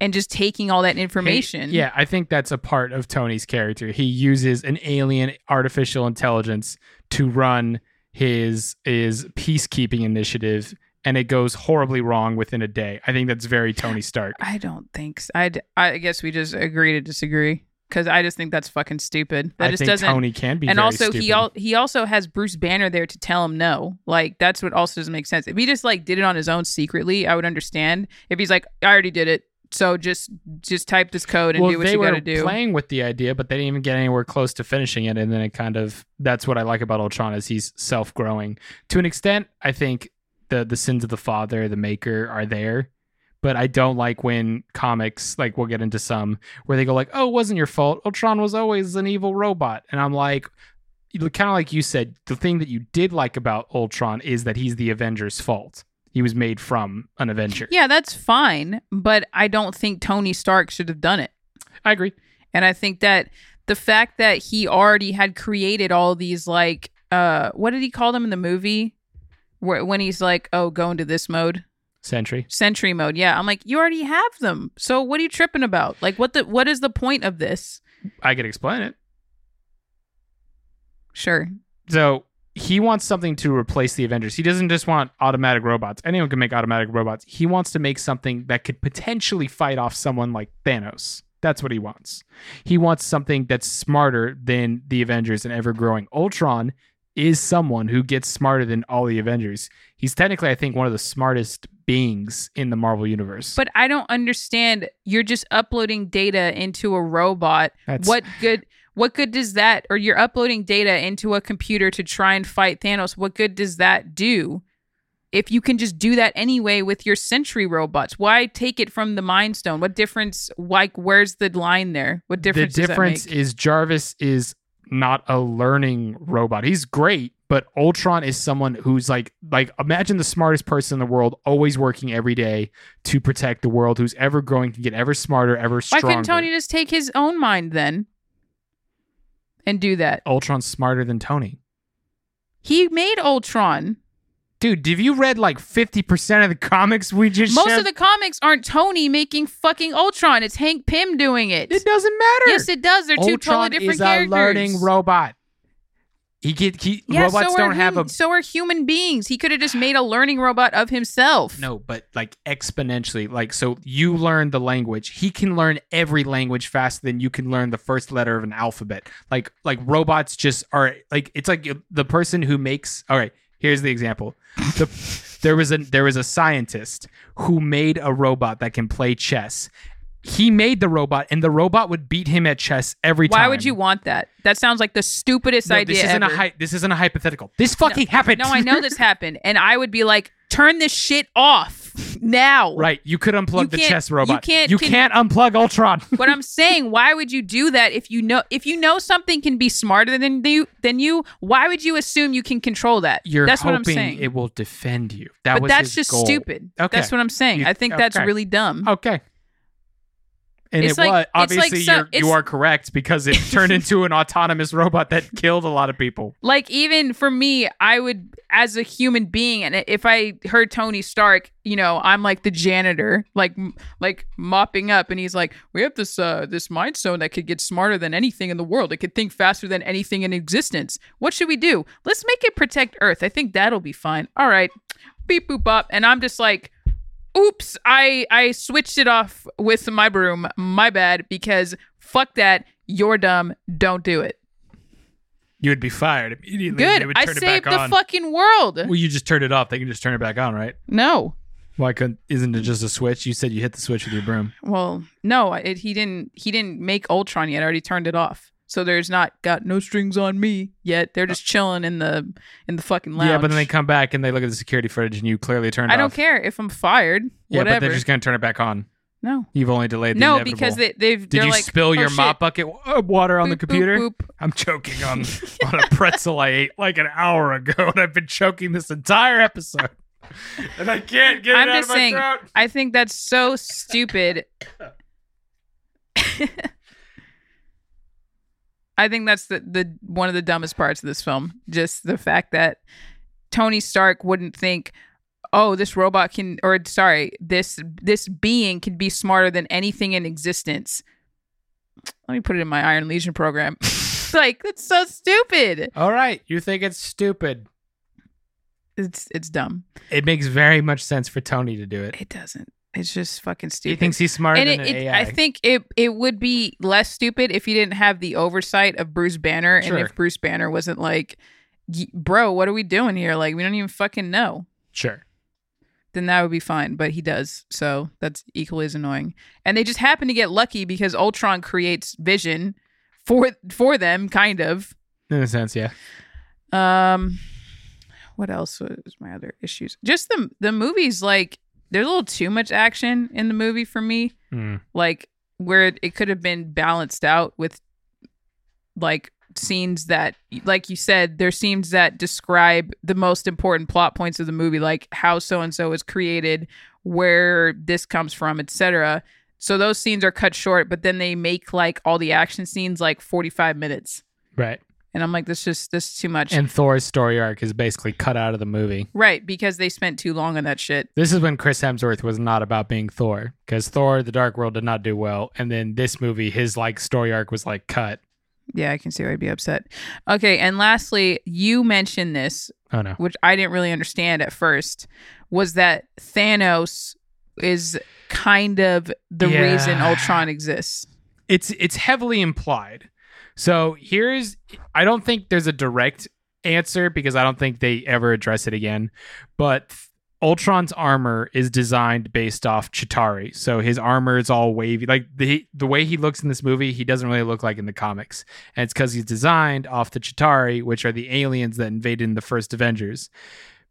and just taking all that information. Yeah, I think that's a part of Tony's character. He uses an alien artificial intelligence to run his his peacekeeping initiative and it goes horribly wrong within a day. I think that's very Tony Stark. I don't think so. I, I guess we just agree to disagree because I just think that's fucking stupid. That I just think doesn't. Tony can be and also stupid. he al- he also has Bruce Banner there to tell him no. Like that's what also doesn't make sense. If he just like did it on his own secretly, I would understand. If he's like, I already did it, so just just type this code and well, do what they you were got to do. playing with the idea, but they didn't even get anywhere close to finishing it. And then it kind of that's what I like about Ultron is he's self growing to an extent. I think the the sins of the father, the maker, are there, but I don't like when comics like we'll get into some where they go like, "Oh, it wasn't your fault. Ultron was always an evil robot," and I'm like. Kind of like you said, the thing that you did like about Ultron is that he's the Avengers' fault. He was made from an Avenger. yeah, that's fine, but I don't think Tony Stark should have done it. I agree. And I think that the fact that he already had created all these like uh what did he call them in the movie? Where when he's like, "Oh, go into this mode." Sentry. Sentry mode. Yeah. I'm like, "You already have them. So what are you tripping about? Like what the what is the point of this?" I could explain it. Sure. So he wants something to replace the Avengers. He doesn't just want automatic robots. Anyone can make automatic robots. He wants to make something that could potentially fight off someone like Thanos. That's what he wants. He wants something that's smarter than the Avengers and ever growing. Ultron is someone who gets smarter than all the Avengers. He's technically, I think, one of the smartest beings in the Marvel universe. But I don't understand. You're just uploading data into a robot. That's- What good what good does that or you're uploading data into a computer to try and fight Thanos? What good does that do? If you can just do that anyway with your Sentry robots, why take it from the Mind Stone? What difference? Like, where's the line there? What difference? the difference is Jarvis is not a learning robot. He's great, but Ultron is someone who's like like imagine the smartest person in the world, always working every day to protect the world, who's ever growing, can get ever smarter, ever Why stronger. couldn't Tony just take his own mind then and do that? Ultron's smarter than Tony. He made Ultron. Dude, have you read like 50% of the comics we just Most of the comics aren't Tony making fucking Ultron. It's Hank Pym doing it. It doesn't matter. Yes, it does. They're two totally different is characters. a learning robot. He get he yeah, robots so don't have a so are human beings. He could have just made a learning robot of himself. no, but like exponentially. Like so you learn the language. He can learn every language faster than you can learn the first letter of an alphabet. Like like robots just are like it's like uh, the person who makes All right, here's the example. The <laughs> there was a there was a scientist who made a robot that can play chess. He made the robot and the robot would beat him at chess every time. Why would you want that? That sounds like the stupidest No, idea this isn't ever. a hy- this isn't a hypothetical. This fucking happened. no, I know this <laughs> happened, and I would be like, "Turn this shit off now!" Right, you could unplug You the chess robot. you can't You con- can't unplug Ultron. <laughs> But I'm saying, why would you do that if you know if you know something can be smarter than you than you? Why would you assume you can control that? You're that's what I'm hoping saying. it will defend you. That but that's just goal. stupid. Okay. That's what I'm saying. You- I think that's really dumb. Okay. And It's it like- was like obviously you're, you are correct because it turned into an <laughs> autonomous robot that killed a lot of people. Like even for me, I would as a human being, and if I heard Tony Stark, you know, I'm like the janitor, like like mopping up, and he's like, "We have this uh this mind stone that could get smarter than anything in the world. It could think faster than anything in existence. What should we do? Let's make it protect Earth. I think that'll be fine. All right, beep boop up, and I'm just like." Oops, I I switched it off with my broom. My bad because fuck that. You're dumb. Don't do it. You would be fired immediately. Good. would I saved the on. fucking world. well, you just turned it off. They can just turn it back on, right? No. Why couldn't? Isn't it just a switch? You said you hit the switch with your broom. Well, no, it, he didn't. He didn't make Ultron yet. I already turned it off. So there's not got no strings on me yet. They're just chilling in the in the fucking lounge. Yeah, but then they come back and they look at the security footage and you clearly turned I off. don't care if I'm fired. Yeah, whatever. but they're just gonna turn it back on. no, You've only delayed the no, inevitable. because they they've. Did they're you like, spill "Oh, your shit. mop bucket uh, water on the Boop, boop, computer? boop. I'm choking on <laughs> on a pretzel I ate like an hour ago, and I've been choking this entire episode, and I can't get it I'm out just of my saying. throat. I think that's so stupid. <laughs> I think that's the, the one of the dumbest parts of this film. Just the fact that Tony Stark wouldn't think, "Oh, this robot can," or sorry, this this being can be smarter than anything in existence. Let me put it in my Iron Legion program. <laughs> like that's so stupid. All right, you think it's stupid? It's it's dumb. It makes very much sense for Tony to do it. It doesn't. It's just fucking stupid. He thinks he's smarter and than it, an it, AI. I think it it would be less stupid if you didn't have the oversight of Bruce Banner, Sure. and if Bruce Banner wasn't like, "Bro, what are we doing here? Like, we don't even fucking know." sure. Then that would be fine. But he does, so that's equally as annoying. And they just happen to get lucky because Ultron creates Vision for for them, kind of. In a sense, yeah. Um, what else was my other issues? Just the the movies. Like, there's a little too much action in the movie for me. Mm. like where it, it could have been balanced out with like scenes that like you said there's scenes that describe the most important plot points of the movie like how so and so is created where this comes from etc so those scenes are cut short but then they make like all the action scenes like 45 minutes Right. And i'm like this just this is too much And Thor's story arc is basically cut out of the movie. right because they spent too long on that shit This is when Chris Hemsworth was not about being Thor, because Thor: The Dark World did not do well, and then this movie, his like story arc was like cut. yeah i can see why i'd be upset okay and lastly you mentioned this Oh no. which I didn't really understand at first, was that Thanos is kind of the Yeah. reason Ultron exists. it's it's heavily implied. So here's I don't think there's a direct answer because I don't think they ever address it again. But Ultron's armor is designed based off Chitauri. So his armor is all wavy. Like the the way he looks in this movie, he doesn't really look like in the comics. And it's because he's designed off the Chitauri, which are the aliens that invaded in the first Avengers.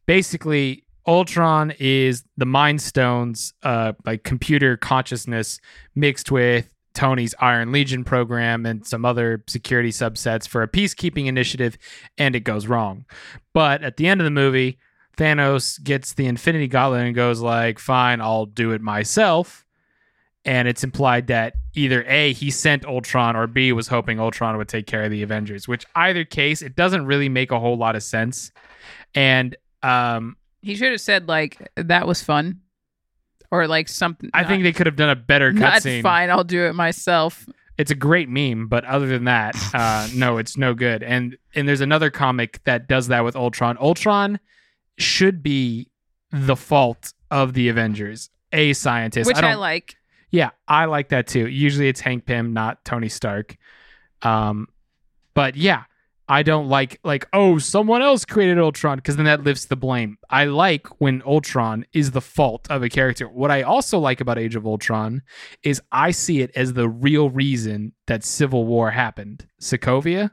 Basically, Ultron is the Mind Stones, uh, like computer consciousness mixed with Tony's Iron Legion program and some other security subsets for a peacekeeping initiative, and it goes wrong. But at the end of the movie, Thanos gets the Infinity Gauntlet and goes like, "Fine, I'll do it myself." And it's implied that either A, he sent Ultron, or B, was hoping Ultron would take care of the Avengers, which either case, it doesn't really make a whole lot of sense. And um, He should have said like that was fun, or like something. I think they could have done a better not cutscene. fine. I'll do it myself. It's a great meme, but other than that, <laughs> uh, no, it's no good. And and there's another comic that does that with Ultron. Ultron should be the fault of the Avengers. A scientist, which I, I, like. Yeah, I like that too. Usually it's Hank Pym, not Tony Stark. Um, but yeah, I don't like like oh someone else created Ultron because then that lifts the blame. I like when Ultron is the fault of a character. What I also like about Age of Ultron is I see it as the real reason that Civil War happened. Sokovia.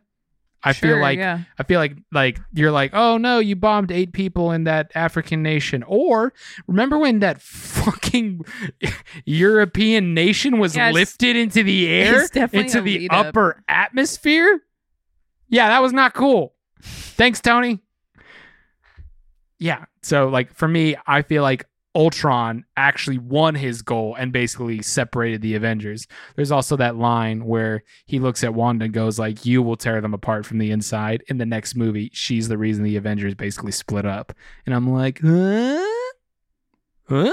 I feel like yeah. I feel like like you're like, oh no, you bombed eight people in that African nation. Or remember when that fucking <laughs> European nation was Yeah, lifted into the air into the lead up. upper atmosphere? Yeah, that was not cool. Thanks, Tony. Yeah. So like for me, I feel like Ultron actually won his goal and basically separated the Avengers. There's also that line where he looks at Wanda and goes like, "You will tear them apart from the inside." In the next movie, she's the reason the Avengers basically split up, and I'm like, huh? Huh?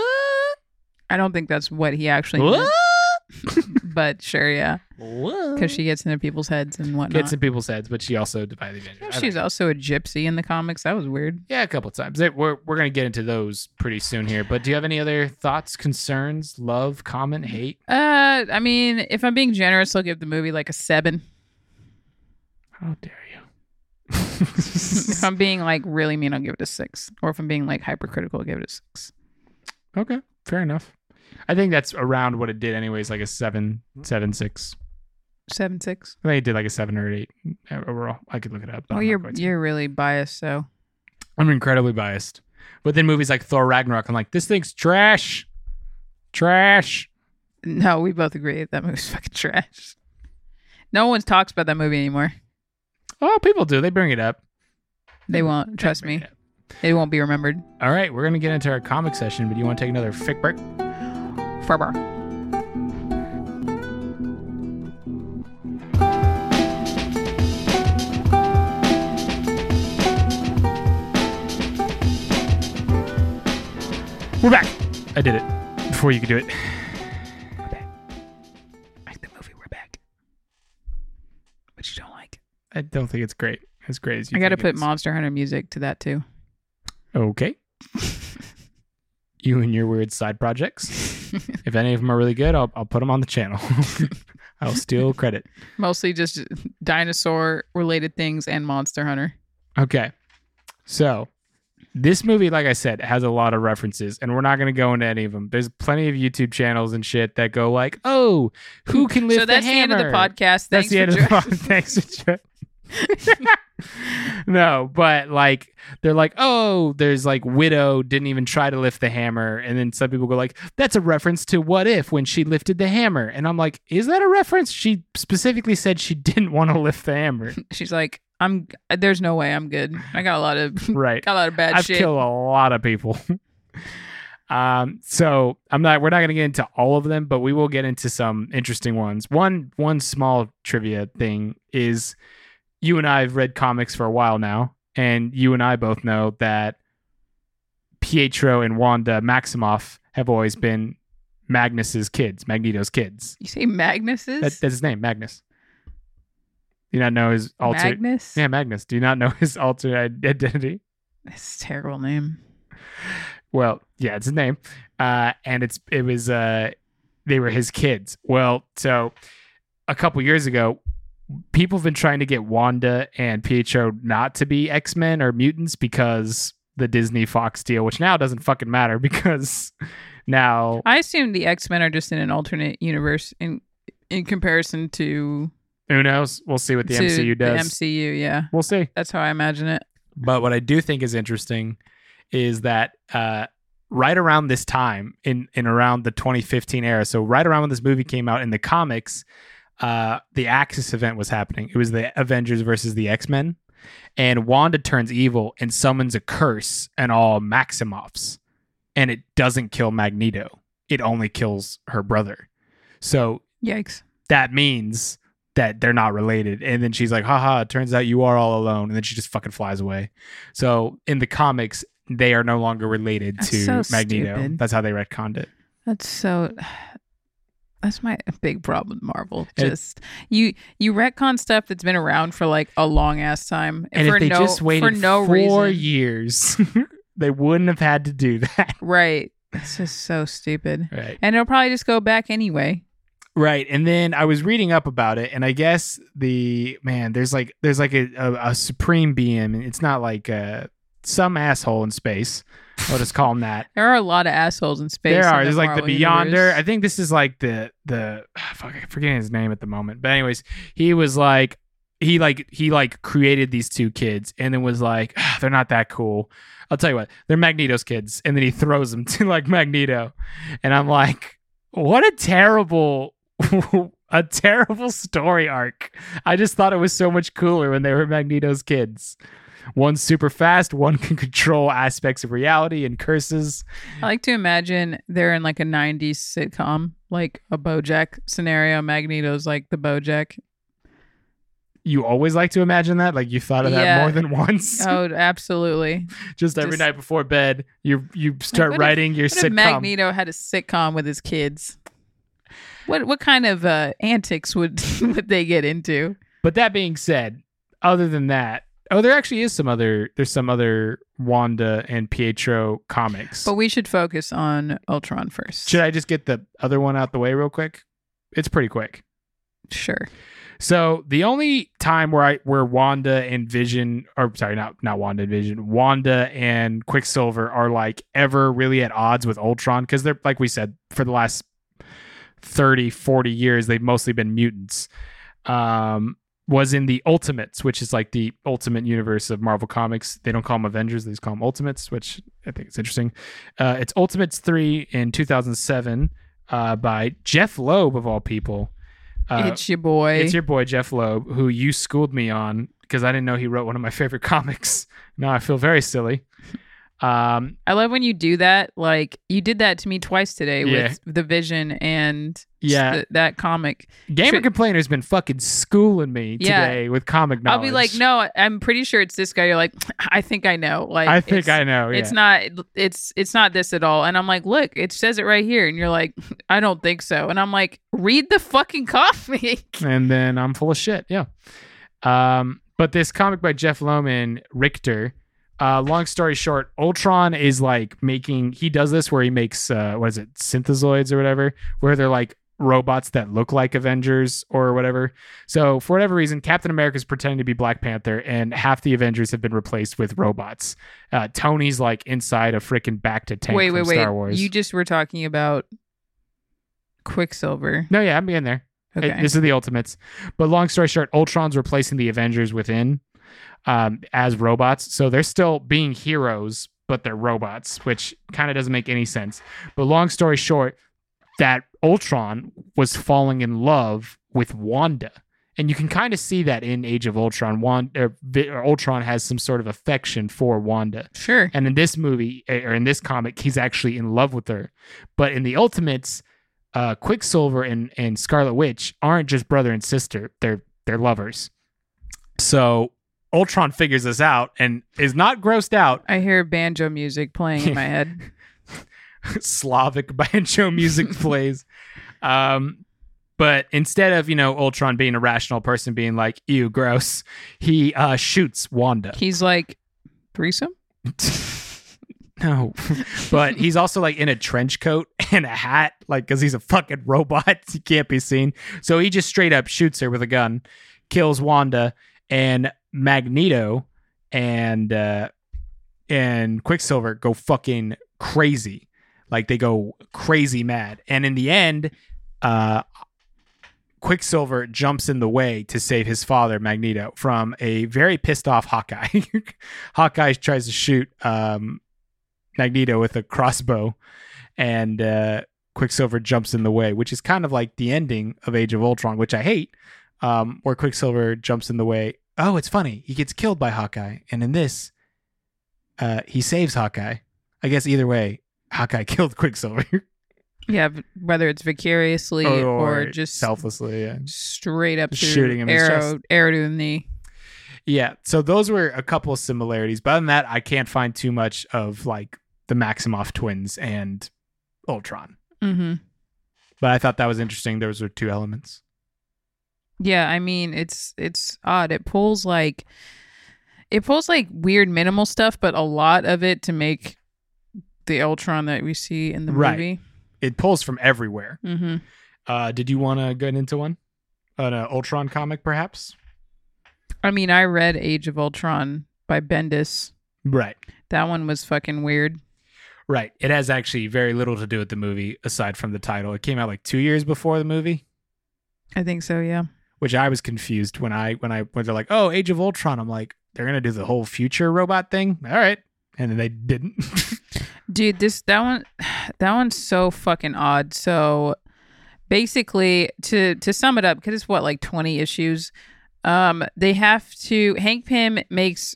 I don't think that's what he actually What? <laughs> but sure, yeah, because she gets into people's heads and whatnot. gets in people's heads, but she also divided the Avengers. She's also a gypsy in the comics. That was weird. yeah, a couple of times. We're we're gonna get into those pretty soon here. But do you have any other thoughts, concerns, love, comment, hate? Uh, I mean, if I'm being generous, I'll give the movie like a seven. How dare you? <laughs> if I'm being like really mean, I'll give it a six. Or if I'm being like hypercritical, I'll give it a six. Okay, fair enough. I think that's around what it did, anyways, like a seven, seven, six. Seven, six. I think it did like a seven or eight uh, overall. I could look it up. Oh, I'm you're you're really biased. So I'm incredibly biased. But then movies like Thor Ragnarok, I'm like, this thing's trash, trash. no, we both agree that movie's <laughs> fucking trash. No one talks about that movie anymore. Oh, people do. They bring it up. They won't. Trust Bring me, it it won't be remembered. All right, we're gonna get into our comic session, but you want to take another fic break? Forever. We're back. I did it before you could do it. We're back. Like the movie, we're back. But you don't like. I don't think it's great. As great as you. I got to put. Monster Hunter music to that too. Okay. <laughs> you and your weird side projects. <laughs> <laughs> if any of them are really good, I'll I'll put them on the channel. <laughs> I'll steal credit. Mostly just dinosaur related things and Monster Hunter. Okay. So, this movie, like I said, has a lot of references, and we're not going to go into any of them. There's plenty of YouTube channels and shit that go like, "Oh, who can <laughs> lift so that's the the, end of the hammer?" podcast. That's Thanks the end for of the joining. pod. Thanks for joining. <laughs> no, but like they're like, oh, there's like Widow didn't even try to lift the hammer, and then some people go like, that's a reference to What If when she lifted the hammer, and I'm like, is that a reference? She specifically said she <laughs> didn't want to lift the hammer, <laughs> She's like, I'm. There's no way I'm good. I got a lot of right? got a lot of bad I've shit. killed a lot of people. um, so I'm not. We're not going to get into all of them, but we will get into some interesting ones. One one small trivia thing is, you and I have read comics for a while now, and you and I both know that Pietro and Wanda Maximoff have always been Magnus's kids, Magneto's kids. You say Magnus's? That, that's his name, Magnus. Do you not know his alter? Magnus? Yeah, Magnus. Do you not know <laughs> his alter identity? That's a terrible name. Well, yeah, it's his name. Uh, and it's it was uh they were his kids. Well, so a couple years ago, people have been trying to get Wanda and Pietro not to be X-Men or mutants because the Disney Fox deal, which now doesn't fucking matter <laughs> because now I assume the X Men are just in an alternate universe in in comparison to, who knows? We'll see what the MCU does. The MCU, yeah, we'll see. that's how I imagine it. But what I do think is interesting is that uh, right around this time in in around the 2015 era. So right around when this movie came out in the comics, uh, the Axis event was happening. It was the Avengers versus the X Men, and Wanda turns evil and summons a curse and all Maximoffs, and it doesn't kill Magneto. It only kills her brother. So Yikes. that means that they're not related. And then she's like, haha, it turns out you are all alone. And then she just fucking flies away. So in the comics, they are no longer related That's to so Magneto. stupid. That's how they retconned it. That's so. That's my <laughs> big problem with Marvel. Just you you retcon stuff that's been around for like a long ass time, And for if they no just waited for no four reason. years, <laughs> they wouldn't have had to do that. <laughs> Right. It's just so stupid. Right. And it'll probably just go back anyway. Right. And then I was reading up about it, and I guess the man, there's like there's like a, a, a supreme being, and it's not like uh, some asshole in space. I'll just call him that. There are a lot of assholes in space. there are. the There's like the Beyonder. universe. I think this is like the the <sighs> fuck. I'm forgetting his name at the moment. But anyways, he was like he like he like created these two kids, and then was like "Ah, <sighs> they're not that cool. I'll tell you what, they're Magneto's kids, and then he throws them <laughs> to like Magneto, and I'm like, what a terrible. <laughs> A terrible story arc. I just thought it was so much cooler when they were Magneto's kids. One's super fast, one can control aspects of reality and curses. I like to imagine they're in like a 90s sitcom, like a Bojack scenario. Magneto's like the Bojack. you always like to imagine that like you thought of that Yeah. more than once Oh, absolutely. <laughs> just every just- night before bed you you start if- writing your if sitcom Magneto had a sitcom with his kids? What what kind of uh, antics would <laughs> would they get into? but that being said other than that oh there actually is some other there's some other wanda and pietro comics But we should focus on Ultron first. should i just get the other one out the way real quick it's pretty quick Sure. So the only time where I where Wanda and Vision or sorry, not not Wanda and Vision, Wanda and Quicksilver are like ever really at odds with Ultron because they're like we said for the last 30, 40 years they've mostly been mutants. Um was in the Ultimates, which is like the ultimate universe of Marvel Comics. They don't call them Avengers; they just call them Ultimates, which I think is interesting. Uh, it's Ultimates three in two thousand seven uh, by Jeph Loeb of all people. Uh, it's your boy. it's your boy Jeph Loeb, who you schooled me on because I didn't know he wrote one of my <laughs> favorite comics. Now I feel very silly. Um, I love when you do that. Like you did that to me twice today Yeah. with the Vision and Yeah. th- that comic. Gamer Complainer's been fucking schooling me Yeah. today with comic knowledge. I'll be like, no, I'm pretty sure it's this guy. You're like, I think I know. Like, I think I know. Yeah. It's not. It's it's not this at all. And I'm like, look, it says it right here. And you're like, I don't think so. And I'm like, read the fucking comic. <laughs> and then I'm full of shit. Yeah. Um, but this comic by Jeff Loman, Richter. Uh, long story short, Ultron is like making. He does this where he makes uh, what is it, synthezoids or whatever, where they're like robots that look like Avengers or whatever. So for whatever reason, Captain America is pretending to be Black Panther, and half the Avengers have been replaced with robots. Uh, Tony's like inside a freaking bacta tank wait, wait, wait. Star Wars. You just were talking about Quicksilver. no, yeah, I'm in there. Okay. It- this is the Ultimates. But long story short, Ultron's replacing the Avengers within um, as robots. So they're still being heroes, but they're robots, which kind of doesn't make any sense. But long story short, that Ultron was falling in love with Wanda. And you can kind of see that in Age of Ultron. Wanda, or Vi- or Ultron has some sort of affection for Wanda. sure. And in this movie, or in this comic, he's actually in love with her. But in the Ultimates, uh, Quicksilver and, and Scarlet Witch aren't just brother and sister; they're they're lovers. So Ultron figures this out and is not grossed out. I hear banjo music playing in my <laughs> head. Slavic <laughs> banjo music plays. Um, but instead of you know Ultron being a rational person, being like "ew, gross," he uh, shoots Wanda. He's like, threesome? <laughs> No, but he's also like in a trench coat and a hat, like because he's a fucking robot. He can't be seen. So he just straight up shoots her with a gun, kills Wanda, and Magneto and uh, and Quicksilver go fucking crazy. Like they go crazy mad. And in the end, uh, Quicksilver jumps in the way to save his father, Magneto, from a very pissed off Hawkeye. <laughs> Hawkeye tries to shoot um, Magneto with a crossbow, and uh, Quicksilver jumps in the way, which is kind of like the ending of Age of Ultron, which I hate, um, where Quicksilver jumps in the way. Oh, it's funny. He gets killed by Hawkeye, and in this, uh, he saves Hawkeye. I guess either way, Hawkeye <laughs> killed Quicksilver. Yeah, whether it's vicariously or, just selflessly. Yeah. straight up shooting him arrow, arrow to the knee. Yeah. So those were a couple of similarities, but other than that, I can't find too much of like the Maximoff twins and Ultron. Mm-hmm. But I thought that was interesting. Those were two elements. Yeah, I mean it's it's odd. It pulls like it pulls like weird minimal stuff, but a lot of it to make the Ultron that we see in the Right. movie. It pulls from everywhere. Mm-hmm. Uh, did you want to get into one? An uh, Ultron comic, perhaps? I mean, I read Age of Ultron by Bendis. Right. That one was fucking weird. Right. It has actually very little to do with the movie aside from the title. It came out like two years before the movie, I think so, yeah. Which I was confused when I when I when they're like, "Oh, Age of Ultron." I'm like, they're gonna do the whole future robot thing. All right, and then they didn't. <laughs> Dude, this that one that one's so fucking odd. So basically to to sum it up because it's what like 20 issues um they have to Hank Pym makes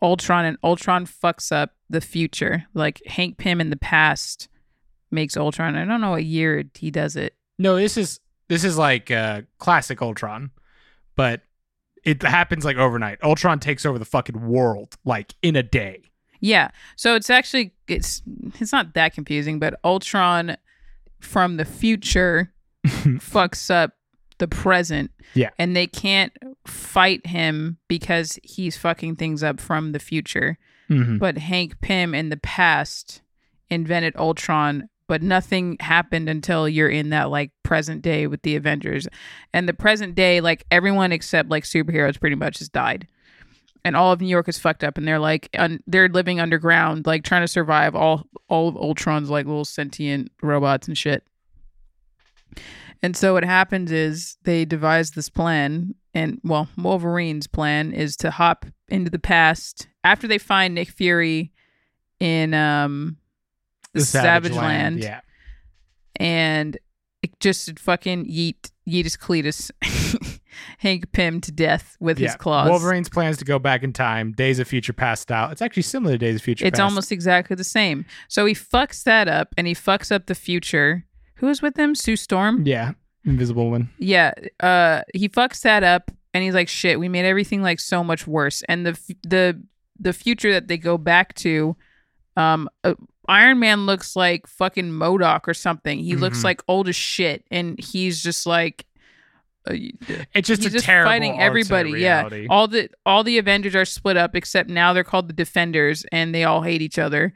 Ultron and Ultron fucks up the future. Like Hank Pym in the past makes Ultron. I don't know what year he does it. no, this is this is like uh, classic Ultron, but it happens like overnight. Ultron takes over the fucking world like in a day. Yeah. So it's actually it's it's not that confusing, but Ultron from the future <laughs> fucks up the present. Yeah. And they can't fight him because he's fucking things up from the future. Mhm. But Hank Pym in the past invented Ultron, but nothing happened until you're in that like present day with the Avengers. And the present day, like everyone except like superheroes pretty much has died. And all of New York is fucked up and they're like un- they're living underground, like trying to survive all all of Ultron's like little sentient robots and shit. And so what happens is they devise this plan, and well, Wolverine's plan is to hop into the past after they find Nick Fury in um the, Savage, Land, Yeah. and just fucking yeet Yeetus Cletus <laughs> Hank Pym to death with his claws. Wolverine's plans to go back in time. Days of Future Past style. It's actually similar to Days of Future It's Past. almost exactly the same. So he fucks that up, and he fucks up the future. Who is with him? Sue Storm. yeah. Invisible one. Yeah, uh, he fucks that up, and he's like, "Shit, we made everything like so much worse." And the f- the the future that they go back to, um, uh, Iron Man looks like fucking MODOK or something. He looks Mhm. like old as shit, and he's just like, uh, It's just a just terrible fighting everybody. Yeah, all the all the Avengers are split up except now they're called the Defenders, and they all hate each other,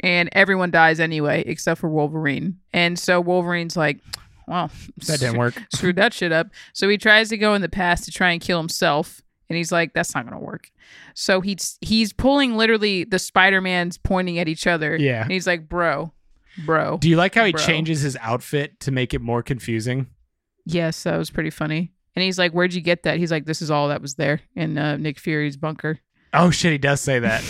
and everyone dies anyway except for Wolverine. And so Wolverine's like, "Well, that didn't work. <laughs> screwed that shit up. So he tries to go in the past to try and kill himself, and he's like, "That's not gonna work." So he's he's pulling literally the Spider Mans pointing at each other. Yeah. and he's like, "Bro, bro." Do you like how he Bro. changes his outfit to make it more confusing? yes, that was pretty funny. And he's like, "Where'd you get that?" He's like, "This is all that was there in uh, Nick Fury's bunker." Oh shit, he does say that.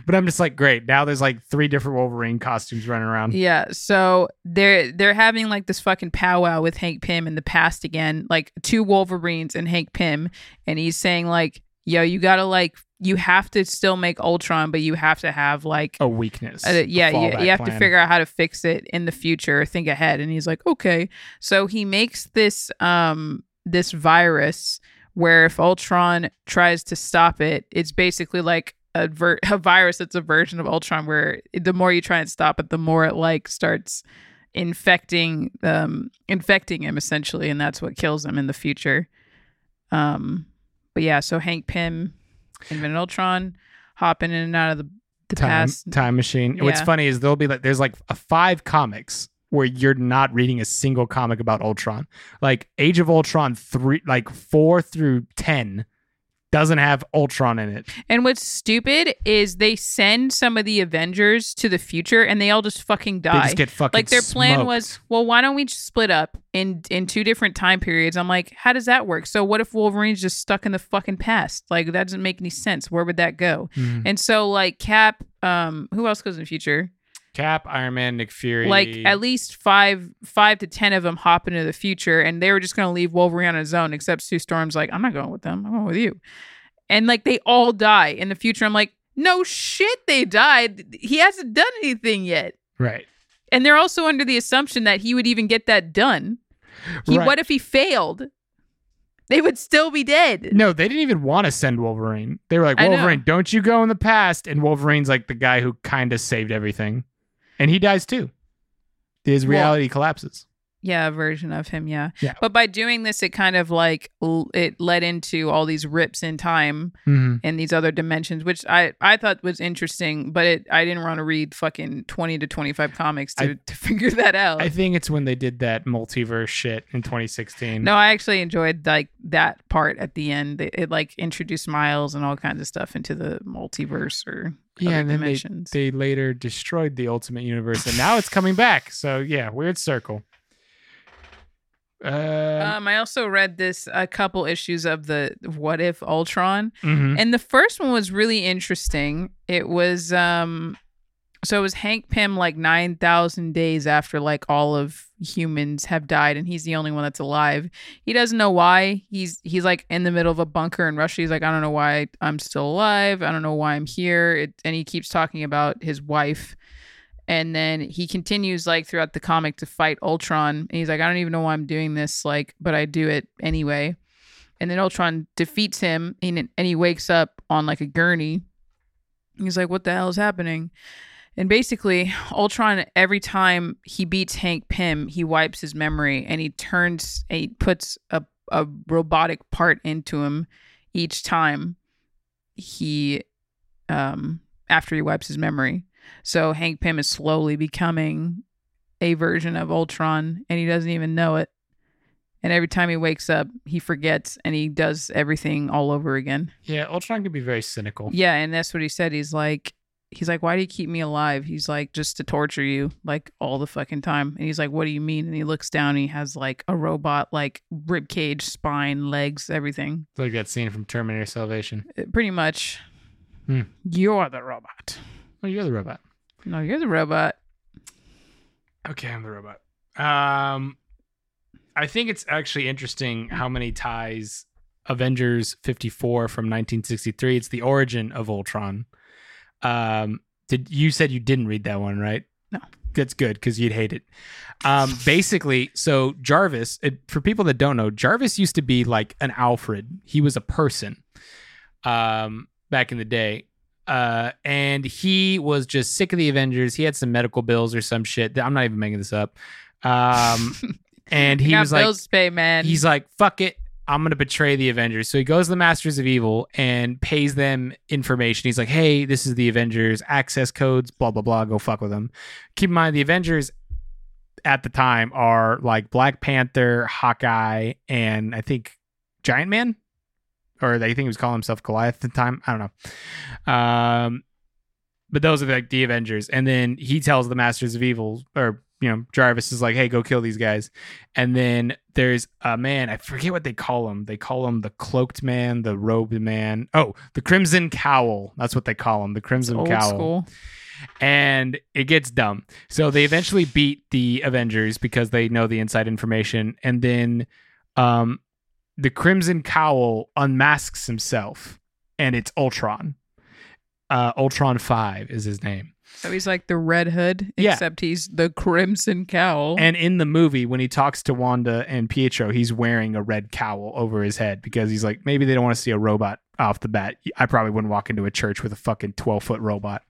<laughs> but I'm just like, great. Now there's like three different Wolverine costumes running around. Yeah, so they're they're having like this fucking powwow with Hank Pym in the past again, like two Wolverines and Hank Pym, and he's saying like, "Yo, you gotta like, you have to still make Ultron, but you have to have like, A weakness. uh, yeah, a you, you have to figure out how to fix it in the future, think ahead." And he's like, "Okay." So he makes this um this virus where if Ultron tries to stop it, it's basically like a, ver- <laughs> a virus that's a version of Ultron where the more you try and stop it, the more it like starts infecting um infecting him essentially and that's what kills him in the future. Um but yeah, so Hank Pym invented Ultron, hopping in and out of the, the time, past. time machine. What's funny is there'll be like there's like a five comics where you're not reading a single comic about Ultron. Like Age of Ultron three like four through ten doesn't have Ultron in it. And what's stupid is they send some of the Avengers to the future and they all just fucking die. They just get fucking like their plan smoked. was, well, why don't we just split up in in two different time periods? I'm like, how does that work? So what if Wolverine's just stuck in the fucking past? Like that doesn't make any sense. Where would that go? Mhm. And so like Cap, um who else goes in the future? Cap, Iron Man, Nick Fury. Like at least five five to ten of them hop into the future and they were just gonna leave Wolverine on his own, except Sue Storm's like, I'm not going with them, I'm going with you. And like they all die in the future. I'm like, no shit, they died. He hasn't done anything yet. right. And they're also under the assumption that he would even get that done. He, Right. What if he failed? They would still be dead. No, they didn't even want to send Wolverine. They were like, Wolverine, don't you go in the past. And Wolverine's like the guy who kind of saved everything. And he dies too. His Well- reality collapses. Yeah, version of him, yeah. Yeah. But by doing this, it kind of like l- it led into all these rips in time Mm-hmm. and these other dimensions, which I I thought was interesting. But it I didn't want to read fucking twenty to twenty five comics to, I- to figure that out. I think it's when they did that multiverse shit in 2016. no, I actually enjoyed like that part at the end. It, it like introduced Miles and all kinds of stuff into the multiverse or yeah, and then they, they later destroyed the Ultimate Universe, and now it's coming back. So yeah, weird circle. Uh, um, I also read this a couple issues of the What If Ultron, mhm. and the first one was really interesting. It was um, so it was Hank Pym like nine thousand days after like all of humans have died, and he's the only one that's alive. He doesn't know why. He's he's like in the middle of a bunker in Russia. He's like, I don't know why I'm still alive. I don't know why I'm here. It, and he keeps talking about his wife. And then he continues like throughout the comic to fight Ultron. And he's like, I don't even know why I'm doing this, like, but I do it anyway. And then Ultron defeats him and, and he wakes up on like a gurney. He's like, What the hell is happening? And basically, Ultron, every time he beats Hank Pym, he wipes his memory and he turns and he puts a, a robotic part into him each time he um after he wipes his memory. So Hank Pym is slowly becoming a version of Ultron and he doesn't even know it. And every time he wakes up, he forgets and he does everything all over again. yeah, Ultron can be very cynical. Yeah, and that's what he said. He's like he's like, Why do you keep me alive? He's like, just to torture you, like all the fucking time. And he's like, What do you mean? And he looks down and he has like a robot, like rib cage, spine, legs, everything. It's like that scene from Terminator Salvation. Uh, Pretty much. Hmm. You're the robot. Oh, you're the robot. No, you're the robot. Okay, I'm the robot. Um, I think it's actually interesting how many ties Avengers 54 from 1963. It's the origin of Ultron. Um, did you said you didn't read that one, right? No. That's good because you'd hate it. Um, basically, so Jarvis, it, for people that don't know, Jarvis used to be like an Alfred. He was a person um, back in the day. Uh, and he was just sick of the Avengers. He had some medical bills or some shit. I'm not even making this up. Um, <laughs> and he was like, bills to pay, man. he's like, fuck it. I'm going to betray the Avengers. So he goes to the Masters of Evil and pays them information. He's like, hey, this is the Avengers access codes, blah, blah, blah. Go fuck with them. Keep in mind, the Avengers at the time are like Black Panther, Hawkeye, and I think Giant Man. Or I think he was calling himself Goliath at the time. I don't know. Um, but those are like the Avengers. And then he tells the Masters of Evil, or, you know, Jarvis is like, hey, go kill these guys. And then there's a man, I forget what they call him. They call him the cloaked man, the robed man. Oh, the Crimson Cowl. That's what they call him, the Crimson old Cowl. school. And it gets dumb. So they eventually beat the Avengers because they know the inside information. And then um, the Crimson Cowl unmasks himself, and it's Ultron. Uh, Ultron 5 is his name. So he's like the Red Hood, Yeah. except he's the Crimson Cowl. And in the movie, when he talks to Wanda and Pietro, he's wearing a red cowl over his head because he's like, maybe they don't want to see a robot off the bat. I probably wouldn't walk into a church with a fucking 12 foot robot.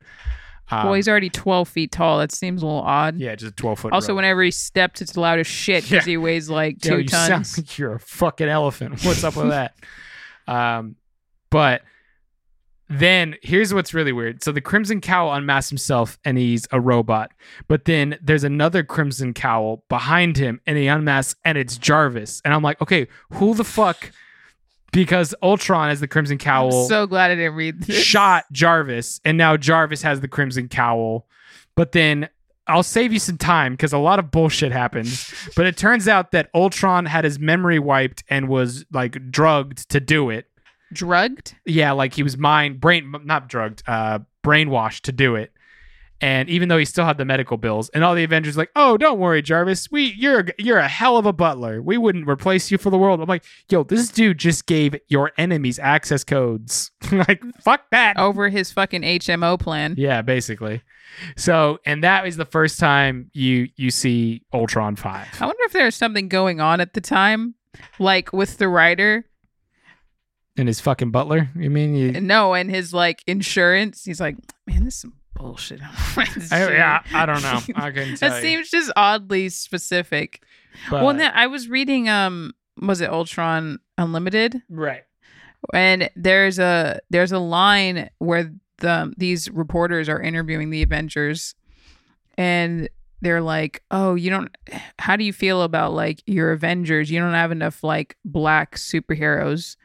Um, well, he's already 12 feet tall. That seems a little odd. yeah, just a 12 foot Also, whenever he steps, it's loud as shit because Yeah. he weighs like Yo, two you sound tons. like you're a fucking elephant. <laughs> What's up with that? Um, but then here's what's really weird. So the Crimson Cowl unmasks himself and he's a robot. But then there's another Crimson Cowl behind him and he unmasks and it's Jarvis. And I'm like, okay, who the fuck? Because Ultron as the Crimson I'm Cowl so glad I didn't read this. shot Jarvis, and now Jarvis has the Crimson Cowl. But then I'll save you some time because a lot of bullshit happens. <laughs> but it turns out that Ultron had his memory wiped and was like drugged to do it. Drugged? Yeah, like he was mind brain not drugged, uh brainwashed to do it. And even though he still had the medical bills, and all the Avengers like, oh, don't worry, Jarvis, we you're you're a hell of a butler. We wouldn't replace you for the world. I'm like, yo, this dude just gave your enemies access codes. <laughs> like, fuck that. Over his fucking HMO plan. Yeah, basically. So, and that is the first time you you see Ultron five. I wonder if there's something going on at the time, like with the writer. And his fucking butler. You mean you? No, and his like insurance. He's like, man, this is some bullshit. <laughs> I, yeah, I don't know. I couldn't <laughs> tell that you. seems just oddly specific. But, well, then I was reading. Um, was it Ultron Unlimited? right. and there's a there's a line where the these reporters are interviewing the Avengers and they're like, "Oh, you don't how do you feel about like your Avengers? You don't have enough like black superheroes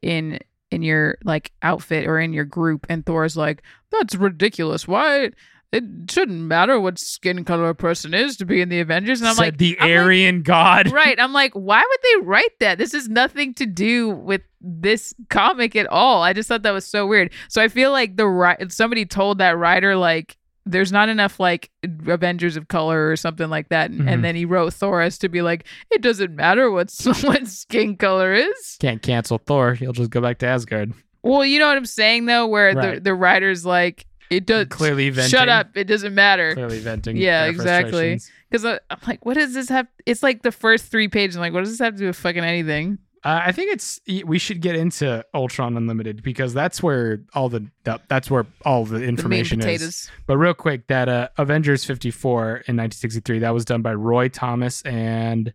in in your like outfit or in your group." And Thor's like, "That's ridiculous. Why it shouldn't matter what skin color a person is to be in the Avengers." And I'm Said like, the I'm like, Aryan God. <laughs> right. I'm like, why would they write that? This has nothing to do with this comic at all. I just thought that was so weird. So I feel like the right somebody told that writer like there's not enough like Avengers of color or something like that, and, Mhm. and then he wrote Thoris to be like, it doesn't matter what someone's <laughs> skin color is. Can't cancel Thor. He'll just go back to Asgard. Well, you know what I'm saying though, where the Right. the writer's like, it does Clearly venting. shut up, it doesn't matter. Clearly venting. Yeah, exactly. Because I'm like, what does this have? It's like the first three pages. I'm like, what does this have to do with fucking anything? Uh, I think it's we should get into Ultron Unlimited because that's where all the that's where all the The information is. But real quick, that uh, Avengers 54 in 1963 that was done by Roy Thomas and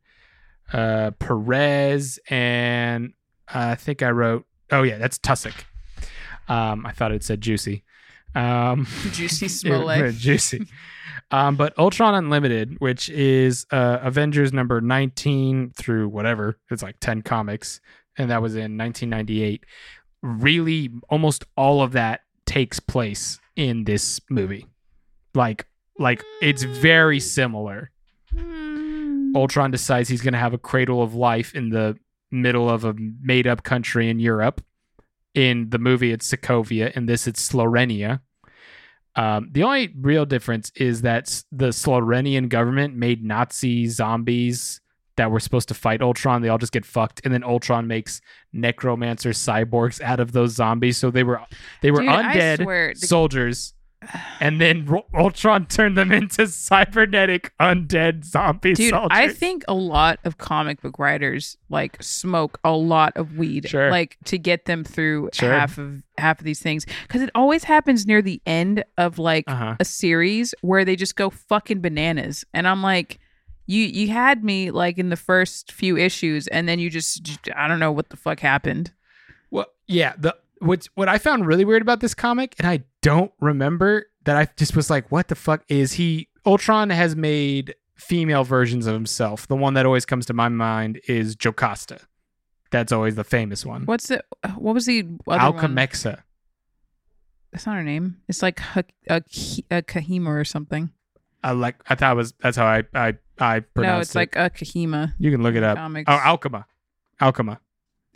uh, Perez and uh, I think I wrote. Oh yeah, that's Tussock. Um, I thought it said Juicy. Um, Juicy <laughs> Smollett. juicy. Um, but Ultron Unlimited, which is uh, Avengers number 19 through whatever, it's like 10 comics, and that was in 1998. Really, almost all of that takes place in this movie. Like, like it's very similar. Hmm. Ultron decides he's going to have a cradle of life in the middle of a made up country in Europe. In the movie, it's Sokovia. In this, it's Slorenia. Um, the only real difference is that the Slorenian government made Nazi zombies that were supposed to fight Ultron. They all just get fucked, and then Ultron makes necromancer cyborgs out of those zombies. So they were they were Dude, undead swear, soldiers, and then Ro- Ultron turned them into cybernetic undead zombie Dude, soldiers. I think a lot of comic book writers like smoke a lot of weed, Sure. like to get them through Sure. half of half of these things, because it always happens near the end of like Uh-huh. a series where they just go fucking bananas, and I'm like, you you had me like in the first few issues, and then you just I don't know what the fuck happened. Well, yeah. The what what I found really weird about this comic, and I don't remember that I just was like, what the fuck is he? Ultron has made female versions of himself. The one that always comes to my mind is Jocasta. That's always the famous one. What's the what was the other one? Alchemexa. That's not her name. It's like Ha- a, a Kahima or something. I like. I thought it was. That's how I I I pronounced it. no, it's it. like a Kahima. you can look it up. Comics. Oh, Alkhema. Alkhema.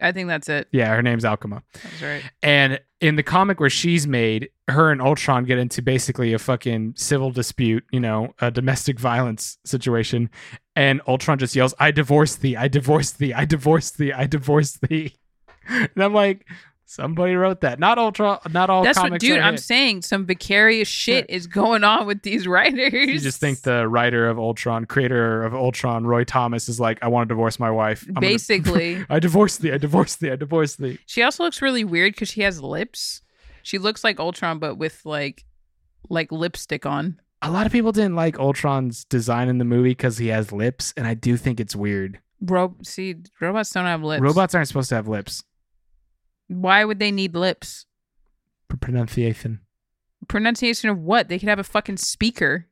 I think that's it. Yeah, her name's Alkhema. That's right. And in the comic where she's made, her and Ultron get into basically a fucking civil dispute, you know, a domestic violence situation. And Ultron just yells, I divorce thee, I divorce thee, I divorce thee, I divorce thee. <laughs> And I'm like, somebody wrote that. Not Ultron, not all That's what, dude. I'm hit. saying some vicarious shit is going on with these writers. You just think the writer of Ultron, creator of Ultron, Roy Thomas, is like, I want to divorce my wife. I'm gonna- basically. <laughs> I divorced thee, I divorced thee, I divorced thee. she also looks really weird because she has lips. She looks like Ultron, but with like like lipstick on. A lot of people didn't like Ultron's design in the movie because he has lips, and I do think it's weird. Ro- see, robots don't have lips. Robots aren't supposed to have lips. Why would they need lips? For pronunciation. Pronunciation of what? They could have a fucking speaker,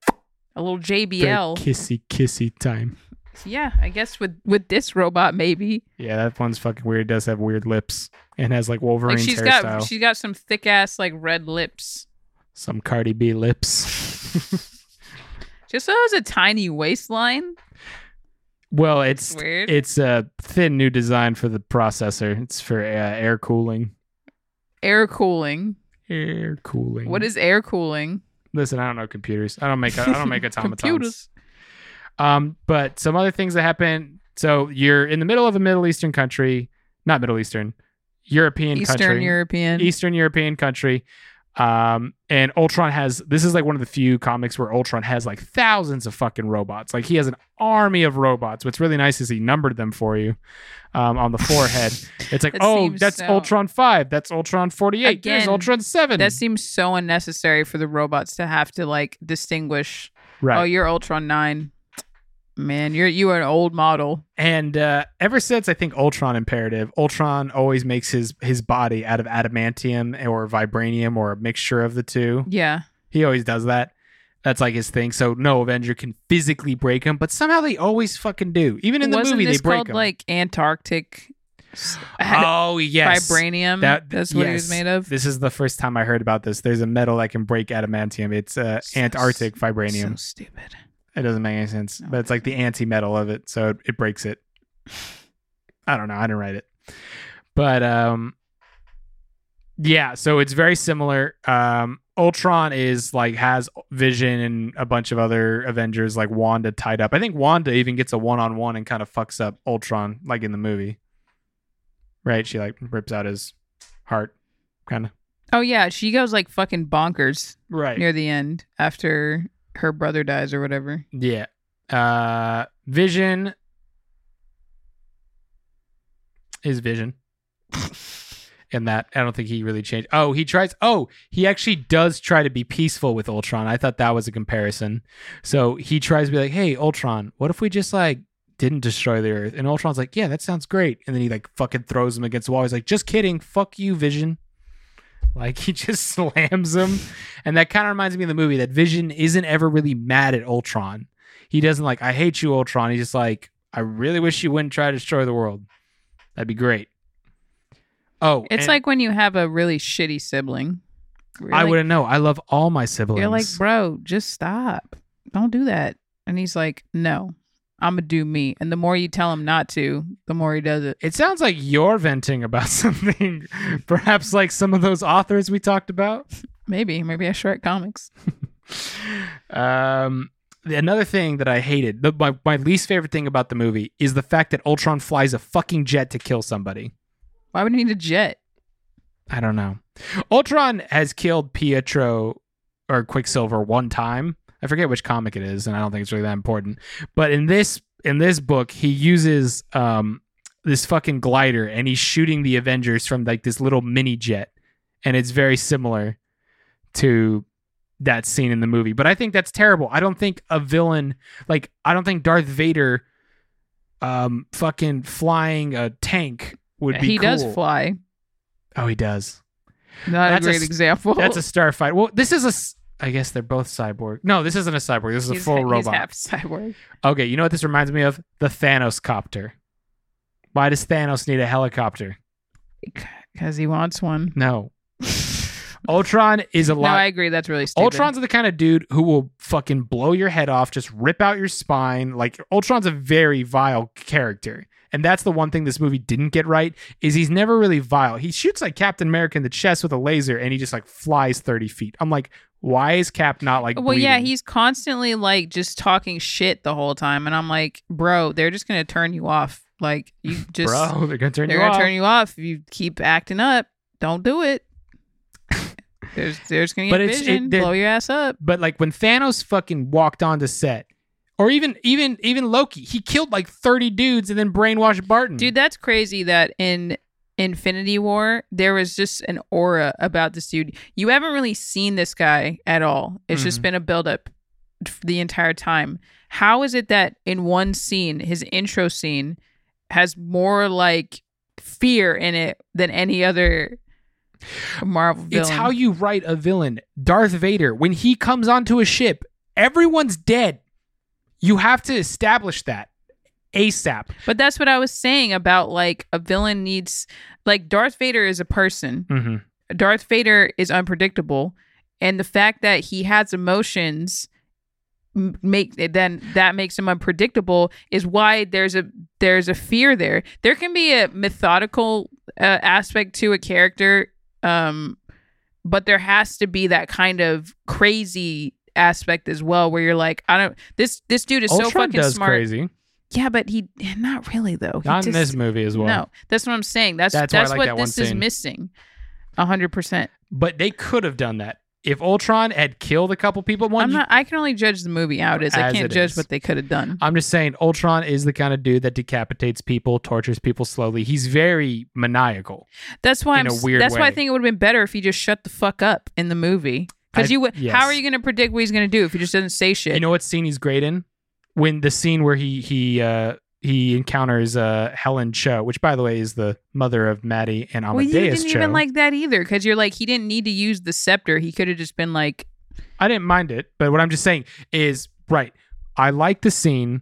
a little Very JBL. kissy, kissy time. Yeah, I guess with with this robot maybe. Yeah, that one's fucking weird. It does have weird lips and has like Wolverine's Like she's hairstyle. got she's got some thick ass like red lips. Some Cardi B lips. <laughs> Just so has a tiny waistline. Well, it's Weird. it's a thin new design for the processor. It's for uh, air cooling. Air cooling. Air cooling. What is air cooling? Listen, I don't know computers. I don't make. I don't make <laughs> automatons. Computers. Um, but some other things that happen. So you're in the middle of a Middle Eastern country, not Middle Eastern, European Eastern country, European. Eastern European country. Um, and Ultron has this is like one of the few comics where Ultron has like thousands of fucking robots. Like he has an army of robots. What's really nice is he numbered them for you um, on the forehead. <laughs> It's like, That oh, that's so- Ultron five. That's Ultron forty eight. There's Ultron seven. That seems so unnecessary for the robots to have to like distinguish. right. Oh, you're Ultron nine. Man, you're you are an old model. And uh, ever since I think Ultron Imperative, Ultron always makes his his body out of adamantium or vibranium or a mixture of the two. Yeah. He always does that. That's like his thing. So no Avenger can physically break him, but somehow they always fucking do. Even in the Wasn't movie, they break called him. like Antarctic oh yes, vibranium? That- That's what he was made of. This is the first time I heard about this. There's a metal that can break adamantium. It's uh, So Antarctic So stupid. It doesn't make any sense, but it's like the anti-metal of it, so it, it breaks it. I don't know. I didn't write it, but um, yeah. So it's very similar. Um, Ultron is like has Vision and a bunch of other Avengers like Wanda tied up. I think Wanda even gets a one-on-one and kind of fucks up Ultron, like in the movie. Right? She like rips out his heart, kind of. Oh yeah, she goes like fucking bonkers Right. near the end after her brother dies or whatever. Yeah. Uh Vision is Vision. <laughs> And that I don't think he really changed. Oh, he tries oh, he actually does try to be peaceful with Ultron. I thought that was a comparison. So he tries to be like, "Hey, Ultron, what if we just like didn't destroy the earth?" And Ultron's like, "Yeah, that sounds great." And then he like fucking throws him against the wall. He's like, "Just kidding. Fuck you, Vision." Like <laughs> he just slams him. And that kind of reminds me of the movie that Vision isn't ever really mad at Ultron. He doesn't like, I hate you, Ultron. He's just like, I really wish you wouldn't try to destroy the world. That'd be great. Oh, It's and like when you have a really shitty sibling. You're I like- wouldn't know. I love all my siblings. You're like, bro, just stop. Don't do that. And he's like, no, I'm gonna do me. And the more you tell him not to, the more he does it. it sounds like you're venting about <laughs> something, perhaps like some of those authors we talked about. Maybe, maybe I write comics. <laughs> Um, another thing that I hated, the, my, my least favorite thing about the movie is the fact that Ultron flies a fucking jet to kill somebody. Why would he need a jet? I don't know. Ultron has killed Pietro or Quicksilver one time. I forget which comic it is, and I don't think it's really that important. But in this in this book, he uses um this fucking glider and he's shooting the Avengers from like this little mini jet. And it's very similar to that scene in the movie. But I think that's terrible. I don't think a villain like I don't think Darth Vader um fucking flying a tank would be he does fly. Oh, he does. Not That's a a great s- example. That's a starfighter. Well, this is a. I guess they're both cyborg. No, this isn't a cyborg. This is a full he's robot. half cyborg. Okay, you know what this reminds me of? The Thanos copter. Why does Thanos need a helicopter? Because he wants one. <laughs> No. Ultron is a No. I agree. That's really stupid. Ultron's the kind of dude who will fucking blow your head off, just rip out your spine. Like Ultron's a very vile character. And that's the one thing this movie didn't get right is he's never really vile. He shoots like Captain America in the chest with a laser and he just like flies 30 feet. I'm like, why is Cap not like well, yeah, he's constantly like just talking shit the whole time, and I'm like, bro, they're just gonna turn you off. Like you <laughs> just, Bro, they're gonna turn they're you gonna off. turn you off if you keep acting up. Don't do it. <laughs> there's there's gonna But get it's- vision, there- blow your ass up. but like when Thanos fucking walked onto set, or even even even Loki, he killed like 30 dudes and then brainwashed Barton. Dude, that's crazy that in Infinity War, there was just an aura about this dude. You haven't really seen this guy at all. It's just Mhm. been a buildup the entire time. How is it that in one scene, his intro scene, has more like fear in it than any other Marvel villain? It's how you write a villain. Darth Vader, when he comes onto a ship, everyone's dead. You have to establish that ASAP. but that's what I was saying about like a villain needs like Darth Vader is a person. Mm-hmm. Darth Vader is unpredictable, and the fact that he has emotions make then that makes him unpredictable is why there's a there's a fear there. There can be a methodical uh, aspect to a character, um, but there has to be that kind of crazy aspect as well where you're like I don't this this dude is so fucking does smart. crazy. Yeah, but he not really though. He Not in this movie as well. No, that's what I'm saying. That's That's that's, like what that this is missing. A hundred percent. But they could have done that. If Ultron had killed a couple people, one I'm not. I can only judge the movie how it is. I can't judge is. what they could have done. I'm just saying, Ultron is the kind of dude that decapitates people, tortures people slowly. He's very maniacal. That's why I'm. a s- weird that's why I think it would have been better if he just shut the fuck up in the movie. Because you would. yes. How are you going to predict what he's going to do if he just doesn't say shit? You know what scene he's great in? When the scene where he he uh he encounters uh Helen Cho, which by the way is the mother of Maddie and Amadeus. well, you didn't Cho. even like that either. Because you're like, he didn't need to use the scepter. He could have just been like, I didn't mind it, but what I'm just saying is right. I like the scene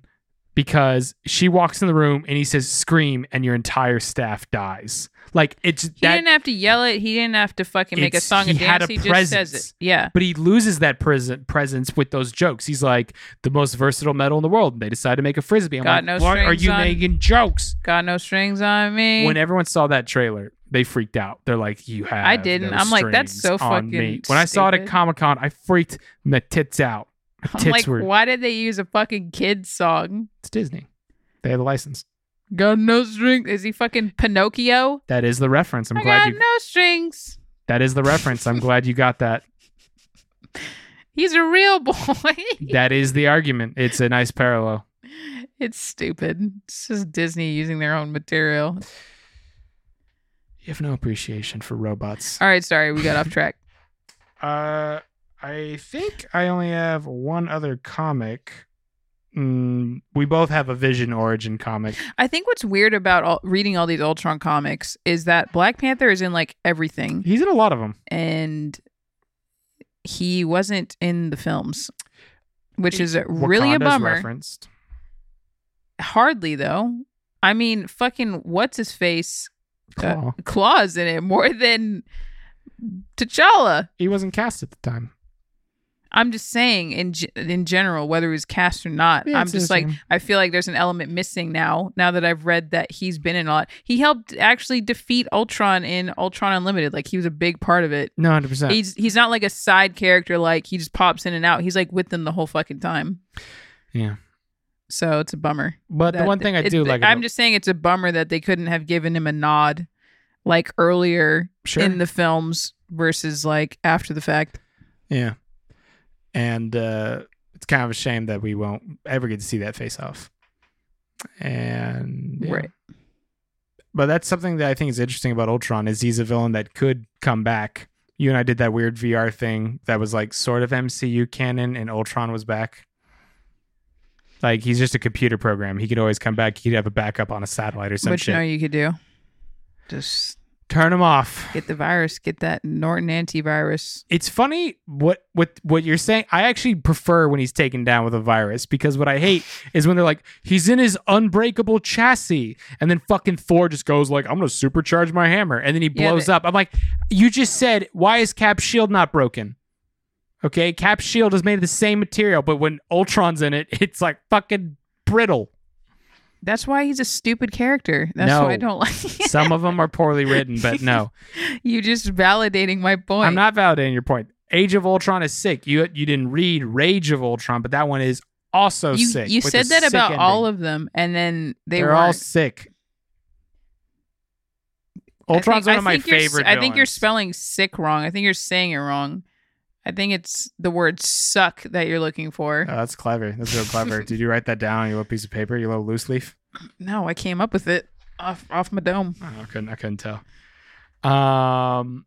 because she walks in the room and he says scream and your entire staff dies. Like it's he that didn't have to yell it. He didn't have to fucking make a song he and had dance. a he just says presence. it. Yeah. but he loses that present presence with those jokes. He's like the most versatile metal in the world. And they decide to make a frisbee. I'm Got like, no what are you on- making jokes? Got no strings on me. When everyone saw that trailer, they freaked out. They're like, "You have." I didn't. no I'm like, that's so fucking me." When I saw it at. Comic Con, I freaked my tits out. My I'm tits like, were. why did they use a fucking kids song? It's Disney. They have the license. Got no strings. Is he fucking Pinocchio? That is the reference. I'm I glad got you. no strings. That is the reference. I'm glad you got that. <laughs> He's a real boy. <laughs> That is the argument. It's a nice parallel. it's stupid. It's just Disney using their own material. You have no appreciation for robots. All right, sorry, we got off track. <laughs> Uh, I think I only have one other comic. Mm, we both have a Vision origin comic. I think what's weird about all, reading all these Ultron comics is that Black Panther is in like everything, He's in a lot of them. and he wasn't in the films, which is a, really a bummer. Referenced. Hardly though. I mean, fucking what's his face? Uh, Klaue in it more <laughs> than T'Challa. He wasn't cast at the time. I'm just saying in in general, whether he was cast or not, Yeah, I'm just like. I feel like there's an element missing now. Now that I've read that he's been in a lot, he helped actually defeat Ultron in Ultron Unlimited. Like he was a big part of it. No, hundred percent. He's he's not like a side character. Like he just pops in and out. He's like with them the whole fucking time. Yeah. So it's a bummer. But the one thing I do like, I'm about- just saying it's a bummer that they couldn't have given him a nod like earlier sure, in the films versus like after the fact. yeah, and uh, it's kind of a shame that we won't ever get to see that face off. And yeah. Right. but that's something that I think is interesting about Ultron is he's a villain that could come back. You and I did that weird VR thing that was like sort of MCU canon, and Ultron was back. Like he's just a computer program. He could always come back. He could have a backup on a satellite or some Which you know you could do. Just Turn him off. get the virus, get that Norton antivirus. It's funny what what what you're saying. I actually prefer when he's taken down with a virus because what I hate is when they're like he's in his unbreakable chassis and then fucking Thor just goes like I'm gonna supercharge my hammer and then he Yeah, blows up. I'm like, you just said why is Cap's shield not broken? Okay, Cap's shield is made of the same material, but when Ultron's in it, <laughs> it's like fucking brittle. That's why he's a stupid character. That's No. why I don't like him. Some of them are poorly written, but no, <laughs> you just validating my point. I'm not validating your point. Age of Ultron is sick. You you didn't read Rage of Ultron, but that one is also you, sick. you said that about ending. all of them, and then they They're were all sick. Ultron's one of my favorite. I think you're spelling sick wrong. I think you're saying it wrong. I think it's the word suck that you're looking for. Oh, that's clever. That's real clever. <laughs> Did you write that down on your little piece of paper, your little loose leaf? No, I came up with it off off my dome. Oh, I couldn't. I couldn't tell. Um,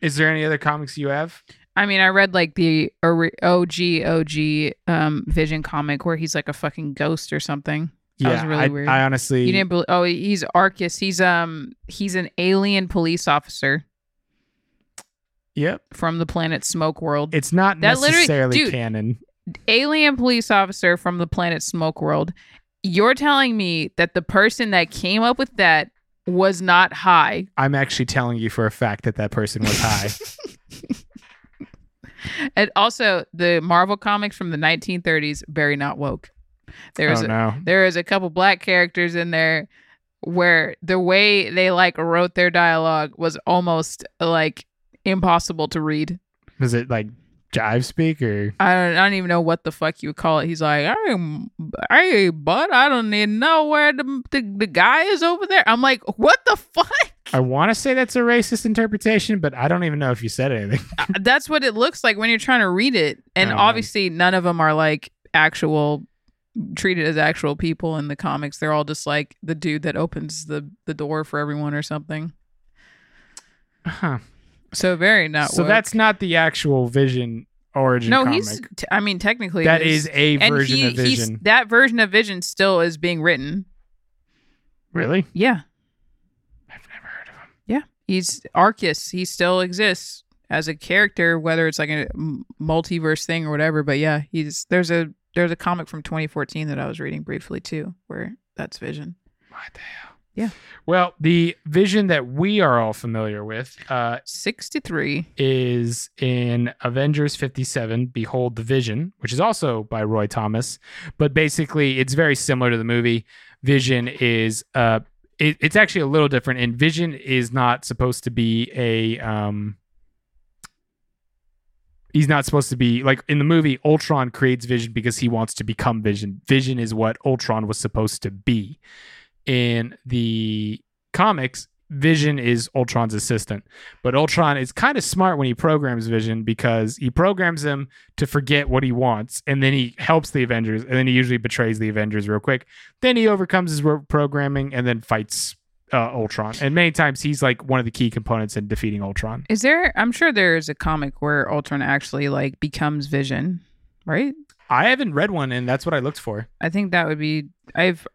is there any other comics you have? I mean, I read like the OG OG um Vision comic where he's like a fucking ghost or something. That was really I, weird. I honestly, You didn't believe? Oh, he's Aarkus. He's um he's an alien police officer yep. from the planet Smoke World. It's not That necessarily dude, canon. alien police officer from the planet Smoke World. You're telling me that the person that came up with that was not high. I'm actually telling you for a fact that that person was high. <laughs> And also, the Marvel comics from the 1930s very not woke. There's oh a, no. there is a couple black characters in there where the way they like wrote their dialogue was almost like impossible to read. Was it like jive speak or I don't, I don't even know what the fuck you would call it. He's like, hey, hey bud, I don't even know where the, the, the guy is over there. I'm like, what the fuck? I want to say that's a racist interpretation, but I don't even know if you said anything. Uh, That's what it looks like when you're trying to read it. And man. obviously, none of them are like actual treated as actual people in the comics. They're all just like the dude that opens the the door for everyone or something. Huh. So very not. So that's not the actual Vision origin no. comic. He's. T- I mean, technically, that is a and version he, of he's- Vision. That version of Vision still is being written. Really? Yeah, I've never heard of him. yeah. He's Aarkus. He still exists as a character, whether it's like a multiverse thing or whatever. But yeah, he's there's a there's a comic from 2014 that I was reading briefly too, where that's Vision. What the hell? Yeah. Well, the Vision that we are all familiar with uh, 63. is in Avengers 57, Behold the Vision, which is also by Roy Thomas. But basically, it's very similar to the movie. Vision is, uh, it, it's actually a little different. And Vision is not supposed to be a, um, he's not supposed to be like in the movie, Ultron creates Vision because he wants to become Vision. Vision is what Ultron was supposed to be. In the comics, Vision is Ultron's assistant. But Ultron is kind of smart when he programs Vision because he programs him to forget what he wants, and then he helps the Avengers, and then he usually betrays the Avengers real quick. Then he overcomes his programming and then fights uh, Ultron. And many times he's like one of the key components in defeating Ultron. Is there I'm sure there is a comic where Ultron actually like becomes Vision, right? I haven't read one, and that's what I looked for. I think that would be I've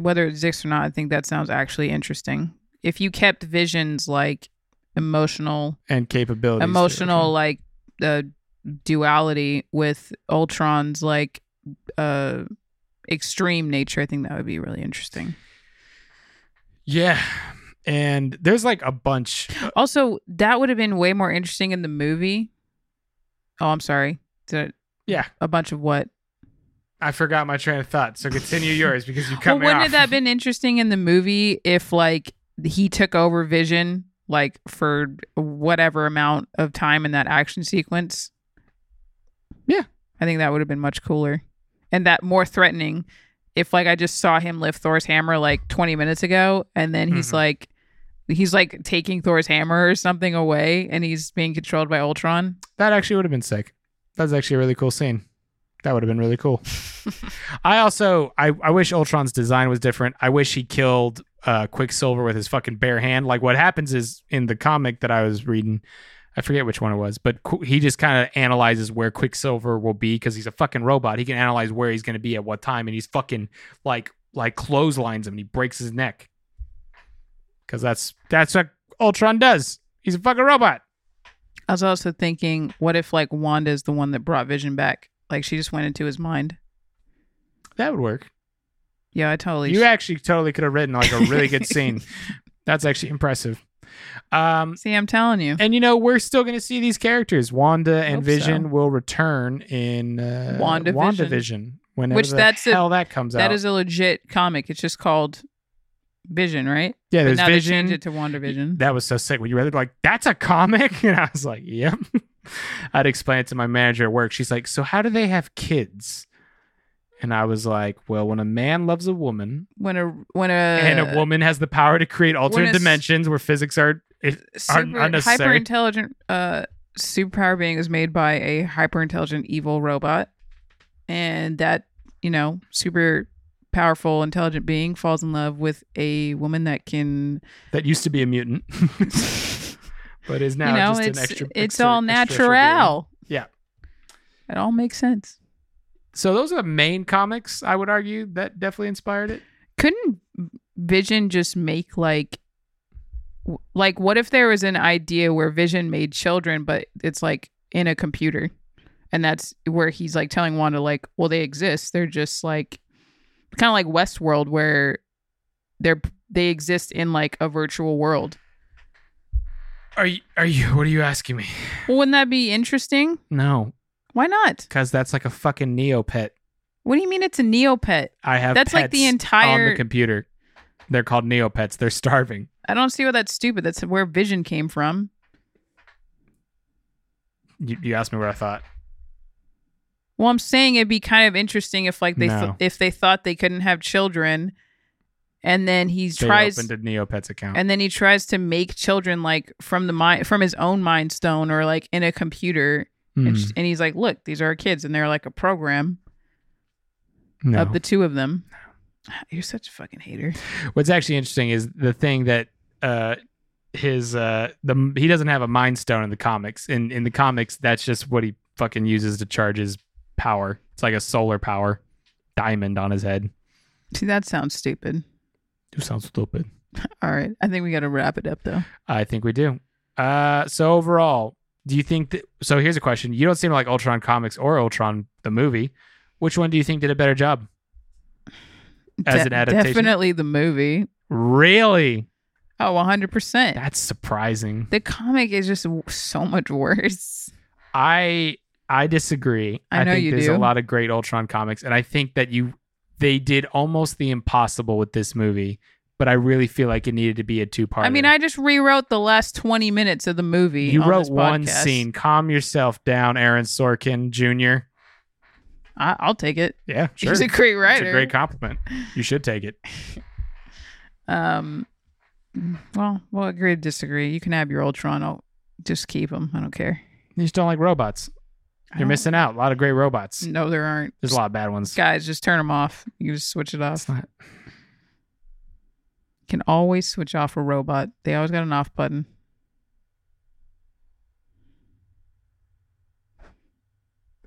whether it exists or not, I think that sounds actually interesting. If you kept Vision's like emotional And capabilities. emotional like uh, duality with Ultron's like uh extreme nature, I think that would be really interesting. Yeah. And there's like a bunch. Also, that would have been way more interesting in the movie. Oh, I'm sorry. Did it, Yeah. a bunch of what? I forgot my train of thought. So continue yours because you Well, me wouldn't off. it have been interesting in the movie if like he took over Vision like for whatever amount of time in that action sequence? Yeah. I think that would have been much cooler and that more threatening. If like I just saw him lift Thor's hammer like 20 minutes ago, and then he's Mhm. like. He's like taking Thor's hammer or something away, and he's being controlled by Ultron. That actually would have been sick. That's actually a really cool scene. That would have been really cool. I also I, I wish Ultron's design was different. I wish he killed uh Quicksilver with his fucking bare hand. Like what happens is in the comic that I was reading, I forget which one it was, but Qu- he just kind of analyzes where Quicksilver will be because he's a fucking robot. He can analyze where he's going to be at what time, and he's fucking like like clotheslines him and he breaks his neck. Because that's that's what Ultron does. He's a fucking robot. I was also thinking, what if like Wanda is the one that brought Vision back? Like she just went into his mind. That would work. Yeah, I totally. You actually totally could have written like a really good scene. <laughs> That's actually impressive. Um, See, I'm telling you. and you know we're still going to see these characters. Wanda and Hope Vision so. will return in uh, WandaVision. WandaVision. Whenever Which that's a- hell that comes That out. That is a legit comic. It's just called Vision, right? yeah, there's Vision. they changed it to WandaVision. That was so sick. When you read it, like that's a comic, <laughs> and I was like, "Yep." <laughs> I'd explain it to my manager at work. She's like, "So how do they have kids?" And I was like, "Well, when a man loves a woman, when a when a and a woman has the power to create alternate dimensions where physics are it, are super, unnecessary. hyper intelligent uh superpower being is made by a hyper intelligent evil robot, and that you know super powerful intelligent being falls in love with a woman that can that used to be a mutant, <laughs> but is now you know just it's an extra. it's extra- all natural. Yeah. it all makes sense. So those are the main comics I would argue that definitely inspired it. couldn't vision just make like like what if there was an idea where vision made children but it's like in a computer and that's where he's like telling wanda like well they exist they're just like kind of like westworld where they're they exist in like a virtual world Are you? Are you? What are you asking me? well wouldn't that be interesting No, why not because that's like a fucking Neopet. what do you mean it's a neopet I have. That's like the pets on entire- the computer. They're called Neopets. They're starving. i don't see why that's stupid that's where vision came from You, you asked me what I thought. Well, I'm saying it'd be kind of interesting if like they th- No. if they thought they couldn't have children, and then he They tries opened a Neopets account. and then he tries to make children like from the mind from his own mind stone or like in a computer, and, Hmm, and he's like, "Look, these are our kids, and they're like a program no. of the two of them." <sighs> You're such a fucking hater. What's actually interesting is the thing that uh his uh the he doesn't have a mind stone in the comics. In in the comics, that's just what he fucking uses to charge his power. It's like a solar power diamond on his head. See, that sounds stupid. You sound stupid. <laughs> All right, I think we got to wrap it up though. I think we do. Uh so overall, do you think that so here's a question. You don't seem like Ultron comics or Ultron the movie. Which one do you think did a better job? As De- an adaptation? definitely the movie. Really? Oh, 100 percent. That's surprising. The comic is just so much worse. I I disagree. I know think you there's do. a lot of great Ultron comics, and I think that you they did almost the impossible with this movie. But I really feel like it needed to be a two part. I mean, I just rewrote the last 20 minutes of the movie. you on wrote one scene. Calm yourself down, Aaron Sorkin Jr. I- I'll take it. Yeah, <laughs> sure. He's a great It's writer. a great compliment. You should take it. <laughs> um, well, we'll agree to disagree. You can have your Ultron. I'll just keep him. I don't care. You just don't like robots. You're missing out. A lot of great robots. No, there aren't. There's a lot of bad ones. Guys, just turn them off. You just switch it off. It's not. You can always switch off a robot. They always got an off button.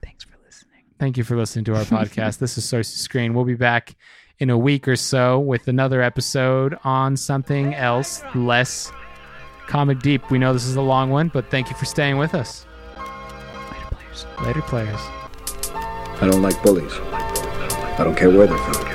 Thanks for listening. Thank you for listening to our podcast. this is Source Screen. We'll be back in a week or so with another episode on something else less comic deep. We know this is a long one, but thank you for staying with us. Later, players. I don't like bullies. I don't care where they're from.